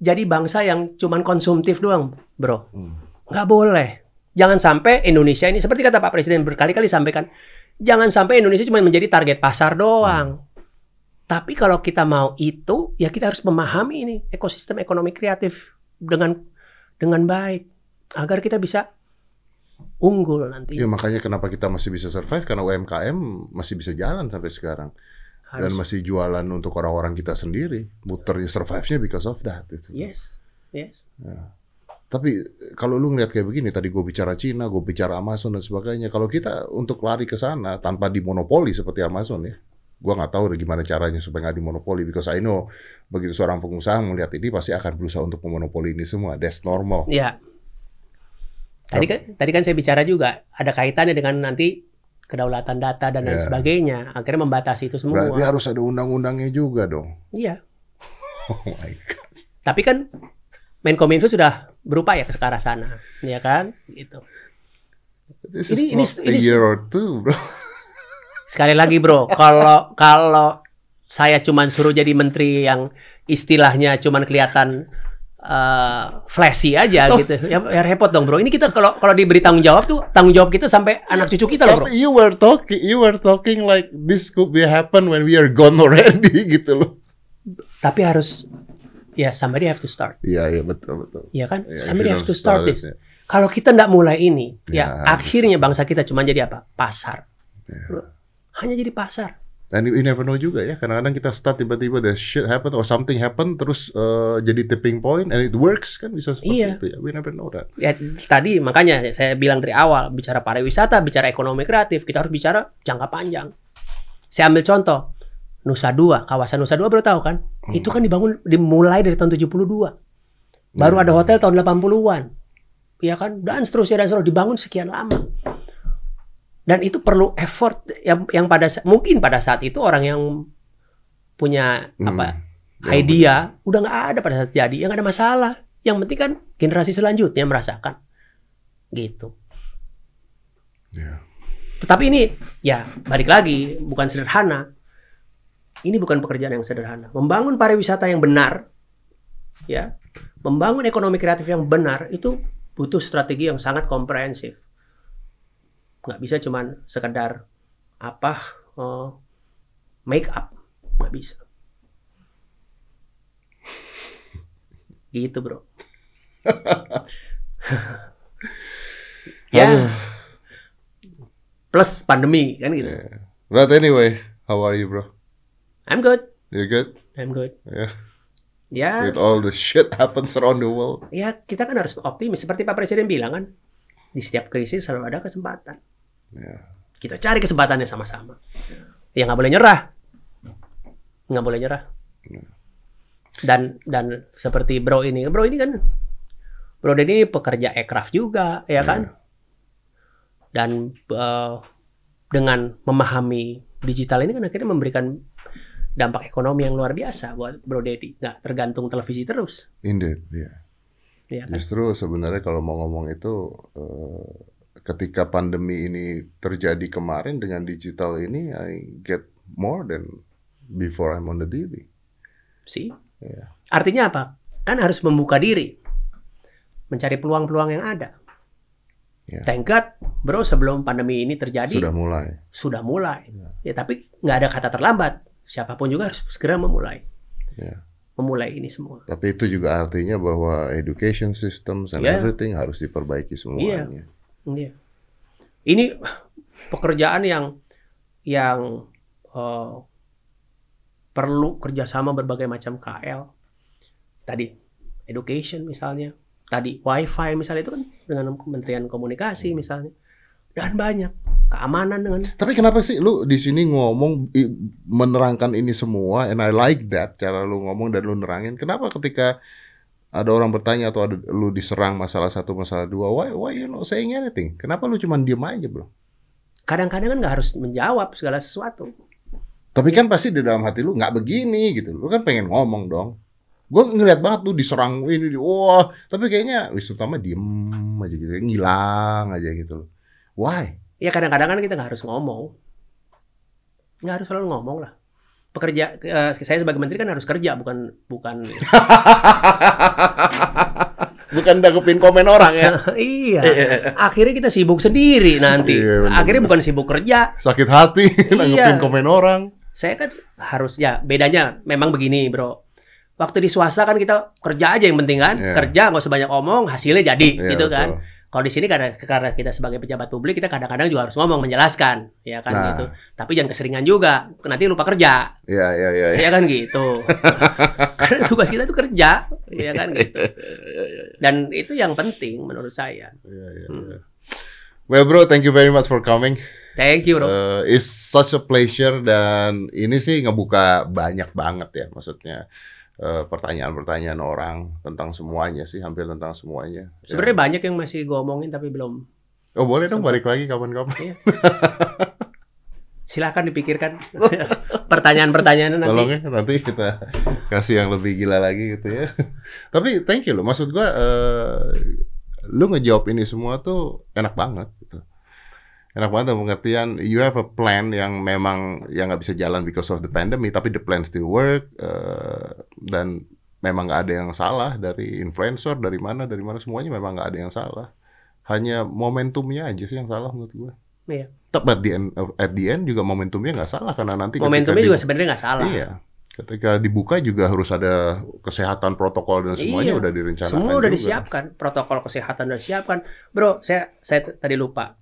B: jadi bangsa yang cuman konsumtif doang, bro.
A: Hmm.
B: Nggak boleh. Jangan sampai Indonesia ini, seperti kata Pak Presiden berkali-kali sampaikan, jangan sampai Indonesia cuma menjadi target pasar doang. Tapi kalau kita mau itu, ya kita harus memahami ini ekosistem ekonomi kreatif dengan dengan baik agar kita bisa unggul nanti.
A: Ya makanya kenapa kita masih bisa survive karena UMKM masih bisa jalan sampai sekarang dan
B: Harus,
A: masih jualan untuk orang-orang kita sendiri. Muternya survive-nya because of that. Gitu.
B: yes, yes.
A: Tapi kalau lu ngeliat kayak begini, tadi gue bicara Cina, gue bicara Amazon dan sebagainya. Kalau kita untuk lari ke sana tanpa dimonopoli seperti Amazon ya, gue nggak tahu gimana caranya supaya nggak dimonopoli. Because I know begitu seorang pengusaha melihat ini pasti akan berusaha untuk memonopoli ini semua. That's normal.
B: Ya. Tadi kan, tadi kan saya bicara juga ada kaitannya dengan nanti kedaulatan data dan lain
A: Ya.
B: sebagainya. Akhirnya membatasi itu semua.
A: Berarti harus ada undang-undangnya juga dong.
B: Iya.
A: Oh my god.
B: Tapi kan Menkominfo sudah berupaya ke arah sana, ya kan? Gitu.
A: This is
B: Ini- ini-
A: not a
B: ini-
A: year or two, bro.
B: Sekali lagi, Bro, kalau kalau saya cuman suruh jadi menteri yang istilahnya cuman kelihatan eh, flashy aja
A: Oh.
B: gitu. Ya, ya repot dong, Bro. Ini kita kalau kalau diberi tanggung jawab tuh tanggung jawab kita sampai anak cucu kita loh, Bro.
A: You were talking, you were talking like this could be happen when we are gone already gitu loh.
B: Tapi harus ya somebody have to start.
A: Iya, iya betul betul.
B: Ya kan?
A: Yeah,
B: somebody have to start
A: start
B: this.
A: it,
B: Kalau kita nggak mulai ini, ya,
A: Ya,
B: akhirnya bangsa kita cuma jadi apa? Pasar.
A: Ya.
B: Hanya jadi pasar.
A: And you never know juga ya. Kadang-kadang kita start tiba-tiba the shit happen or something happen terus uh, jadi tipping point and it works kan bisa seperti
B: Iya.
A: itu ya. We never know that.
B: Ya tadi makanya saya bilang dari awal bicara pariwisata, bicara ekonomi kreatif, kita harus bicara jangka panjang. Saya ambil contoh Nusa Dua, kawasan Nusa Dua baru tahu kan?
A: Hmm.
B: Itu kan dibangun dimulai dari tahun 72. Baru
A: Ya.
B: ada hotel tahun 80-an. Iya kan? Dan seterusnya dan seterusnya dibangun sekian lama. Dan itu perlu effort yang yang pada mungkin pada saat itu orang yang punya
A: Hmm.
B: apa
A: Ya,
B: idea udah nggak ada pada saat jadi, ya nggak ada masalah. Yang penting kan generasi selanjutnya merasakan gitu.
A: Ya.
B: Tetapi ini ya balik lagi bukan sederhana. Ini bukan pekerjaan yang sederhana. Membangun pariwisata yang benar, ya, membangun ekonomi kreatif yang benar itu butuh strategi yang sangat komprehensif. Nggak bisa cuman sekedar apa eh, make up, nggak bisa. Gitu bro. ya plus pandemi kan gitu.
A: Yeah. But anyway, how are you, bro?
B: I'm good.
A: You good?
B: I'm good.
A: Yeah.
B: Ya,
A: With all the shit happens around the world.
B: ya kita kan harus optimis seperti Pak Presiden bilang kan. Di setiap krisis selalu ada kesempatan.
A: Ya.
B: Kita cari kesempatannya sama-sama. Ya nggak boleh nyerah. Nggak boleh nyerah. Dan dan seperti Bro ini, Bro ini kan Bro Denny pekerja aircraft juga, ya kan? Dan eh, dengan memahami digital ini kan akhirnya memberikan dampak ekonomi yang luar biasa buat Bro Dedi. Nggak tergantung televisi terus,
A: Indeed, ya.
B: ya kan?
A: Justru sebenarnya kalau mau ngomong itu eh, ketika pandemi ini terjadi kemarin dengan digital ini I get more than before I'm on the TV.
B: sih.
A: Iya.
B: Artinya apa? Kan harus membuka diri, mencari peluang-peluang yang ada.
A: Ya.
B: Thank God, bro, sebelum pandemi ini terjadi
A: Sudah mulai.
B: sudah mulai.
A: Ya.
B: Ya, tapi nggak ada kata terlambat. Siapa pun juga harus segera memulai,
A: Ya.
B: memulai ini semua.
A: Tapi itu juga artinya bahwa education systems and
B: Iya.
A: everything harus diperbaiki semuanya.
B: Iya. Ini pekerjaan yang yang eh, perlu kerjasama berbagai macam KL. Tadi education misalnya, tadi wifi misalnya itu kan dengan Kementerian Komunikasi misalnya, dan banyak keamanan dengan
A: Tapi kenapa sih lu di sini ngomong menerangkan ini semua and I like that cara lu ngomong dan lu nerangin. Kenapa ketika ada orang bertanya atau ada lu diserang masalah satu masalah dua, why why you not saying anything? Kenapa lu cuma diem aja, Bro?
B: kadang-kadang kan nggak harus menjawab segala sesuatu.
A: Tapi kan pasti di dalam hati lu nggak begini gitu. Lu kan pengen ngomong dong. Gue ngeliat banget lu diserang ini, di- wah. Tapi kayaknya wis utama diem aja gitu, ngilang aja gitu. Why?
B: Ya kadang-kadang kan kita nggak harus ngomong, nggak harus selalu ngomong lah. Pekerja, eh, saya sebagai menteri kan harus kerja, bukan bukan.
A: Bukan dagupin komen orang ya.
B: iya. Akhirnya kita sibuk sendiri nanti.
A: Iya, bener,
B: Akhirnya
A: bener.
B: bukan sibuk kerja.
A: Sakit hati nanggepin
B: Iya.
A: komen orang.
B: Saya kan harus ya bedanya memang begini bro. Waktu di swasta kan kita kerja aja yang penting kan,
A: Iya.
B: kerja nggak usah banyak omong, hasilnya jadi
A: Iya,
B: gitu
A: betul.
B: Kalau di sini karena karena kita sebagai pejabat publik kita kadang-kadang juga harus ngomong menjelaskan, ya kan
A: Nah.
B: gitu. Tapi jangan keseringan juga, nanti lupa kerja,
A: Iya, iya, iya. iya.
B: ya kan gitu. karena tugas kita itu kerja, ya kan gitu. Dan itu yang penting menurut saya.
A: Iya, iya,
B: Hmm.
A: iya. Well, bro, thank you very much for coming.
B: Thank you, bro.
A: Uh, it's such a pleasure dan ini sih ngebuka banyak banget ya, maksudnya pertanyaan-pertanyaan orang tentang semuanya sih, hampir tentang semuanya.
B: Sebenarnya
A: Ya.
B: banyak yang masih gue omongin tapi belum.
A: Oh boleh dong
B: Sempat.
A: balik lagi kapan-kapan.
B: Silahkan dipikirkan pertanyaan-pertanyaan nanti.
A: Tolong ya nanti kita kasih yang lebih gila lagi gitu ya. Tapi thank you loh, maksud gua uh, lu ngejawab ini semua tuh enak banget. Enak banget dalam pengertian you have a plan yang memang yang nggak bisa jalan because of the pandemic, tapi the plan still work uh, dan memang nggak ada yang salah dari influencer dari mana dari mana semuanya memang nggak ada yang salah. Hanya momentumnya aja sih yang salah menurut gua.
B: Iya.
A: Tapi at the end, at the end juga momentumnya nggak salah karena nanti
B: Momentumnya juga sebenarnya nggak salah.
A: Iya. Ketika dibuka juga harus ada kesehatan protokol dan semuanya
B: Iya.
A: udah direncanakan.
B: Semua udah
A: juga.
B: disiapkan, protokol kesehatan udah disiapkan. Bro, saya saya tadi lupa.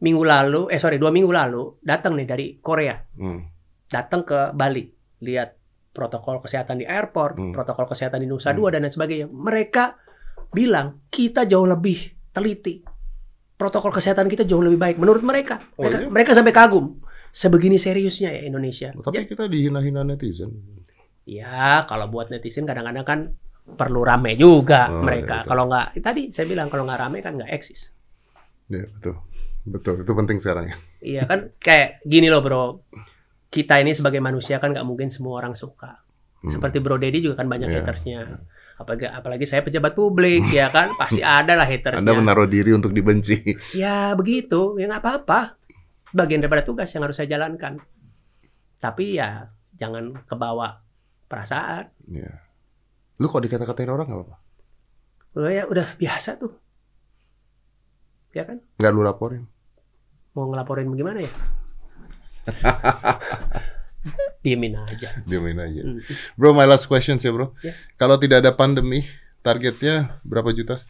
B: Minggu lalu, eh sorry, dua minggu lalu datang nih dari Korea,
A: Hmm.
B: datang ke Bali, lihat protokol kesehatan di airport,
A: Hmm.
B: protokol kesehatan di Nusa
A: Hmm.
B: Dua dan lain sebagainya. Mereka bilang kita jauh lebih teliti. Protokol kesehatan kita jauh lebih baik menurut mereka.
A: Oh,
B: Mereka,
A: iya?
B: mereka sampai kagum. Sebegini seriusnya ya Indonesia.
A: Tapi kita dihina-hina netizen.
B: Ya, kalau buat netizen kadang-kadang kan perlu rame juga
A: Oh,
B: mereka.
A: iya, betul.
B: kalau nggak, tadi saya bilang kalau nggak rame kan nggak eksis.
A: Iya betul. Betul, itu penting sekarang ya.
B: Iya kan, kayak gini loh bro. kita ini sebagai manusia kan nggak mungkin semua orang suka.
A: Hmm.
B: Seperti Bro Deddy juga kan banyak
A: Iya.
B: hatersnya. Apalagi, apalagi saya pejabat publik ya kan pasti ada lah hatersnya.
A: Anda menaruh diri untuk dibenci.
B: Ya begitu, ya nggak apa-apa. Bagian daripada tugas yang harus saya jalankan. Tapi ya jangan kebawa perasaan.
A: Iya. Lu kok dikata-katain orang nggak apa-apa?
B: Udah ya udah biasa tuh. Ya kan?
A: Nggak lu laporin?
B: Mau ngelaporin gimana ya? Diemin aja.
A: Diamin aja.
B: Hmm.
A: Bro, my last question ya bro.
B: Ya.
A: Kalau tidak ada pandemi, targetnya berapa juta?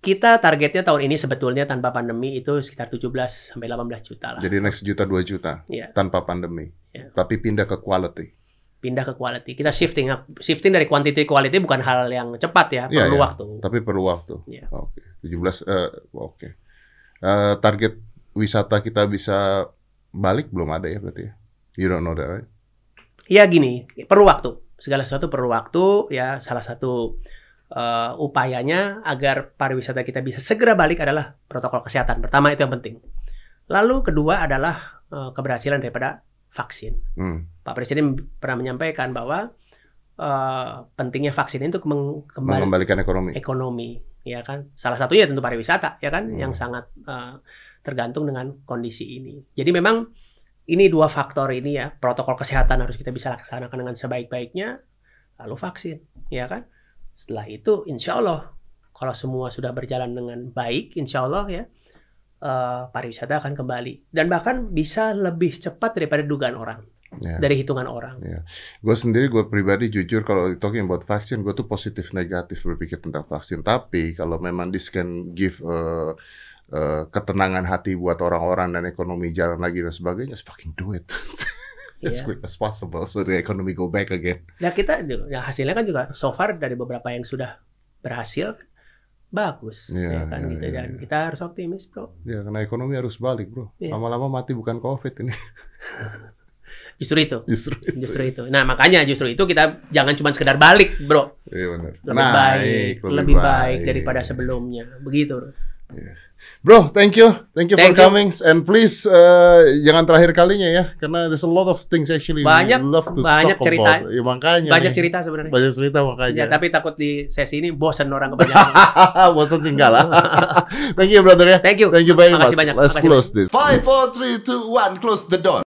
B: Kita targetnya tahun ini sebetulnya tanpa pandemi itu sekitar 17 sampai 18 juta lah.
A: Jadi next juta dua juta
B: Iya.
A: tanpa pandemi.
B: Ya.
A: Tapi pindah ke quality.
B: Pindah ke quality. Kita shifting up. Shifting dari quantity ke quality bukan hal yang cepat ya,
A: Iya,
B: perlu
A: iya.
B: waktu.
A: Tapi perlu waktu.
B: Iya.
A: Oke. 17 eh oke. Eh, target wisata kita bisa balik belum ada ya berarti ya? You don't know that, right?
B: Ya gini, perlu waktu. Segala sesuatu perlu waktu. Ya salah satu eh, upayanya agar pariwisata kita bisa segera balik adalah protokol kesehatan. Pertama itu yang penting. Lalu kedua adalah eh, keberhasilan daripada vaksin.
A: Hmm.
B: Pak Presiden pernah menyampaikan bahwa eh, pentingnya vaksin itu
A: Mengembalikan ekonomi.
B: ekonomi, ya kan? Salah satunya tentu pariwisata, ya kan,
A: Hmm.
B: yang sangat eh, tergantung dengan kondisi ini. Jadi memang ini dua faktor ini ya, protokol kesehatan harus kita bisa laksanakan dengan sebaik-baiknya, lalu vaksin, ya kan? Setelah itu, insya Allah, kalau semua sudah berjalan dengan baik, insya Allah ya, eh, pariwisata akan kembali dan bahkan bisa lebih cepat daripada dugaan orang,
A: Ya.
B: dari hitungan orang.
A: Gue sendiri, gue pribadi jujur kalau talking about vaksin, gue tuh positif negatif berpikir tentang vaksin. Tapi kalau memang this can give uh, uh, ketenangan hati buat orang-orang dan ekonomi jalan lagi dan sebagainya, just fucking do it as
B: Iya.
A: quick as possible so the economy go back again.
B: Nah kita, ya hasilnya kan juga so far dari beberapa yang sudah berhasil bagus,
A: Iya,
B: ya kan
A: iya,
B: gitu
A: iya,
B: dan
A: iya.
B: kita harus optimis bro.
A: Ya, karena ekonomi harus balik, bro.
B: Iya.
A: Lama-lama mati bukan COVID ini,
B: Justru itu,
A: justru itu.
B: justru itu. Nah makanya justru itu kita jangan cuma sekedar balik bro,
A: Iya benar.
B: lebih baik, lebih baik daripada sebelumnya, begitu. Bro.
A: Bro, thank you, thank you
B: Thank
A: for
B: you.
A: coming, and please uh, jangan terakhir kalinya ya, karena there's a lot of things actually
B: Banyak-
A: we love to
B: banyak
A: talk
B: cerita.
A: about. Ya, makanya.
B: Banyak
A: nih.
B: cerita sebenarnya.
A: Banyak cerita makanya.
B: Ya tapi takut di sesi ini bosan orang kebanyakan.
A: Bosan tinggal lah. thank you brother ya.
B: Thank you.
A: Thank you very
B: Makasih
A: much.
B: banyak,
A: Let's
B: makasih
A: close this. Five, four, three, two, one. Close the door.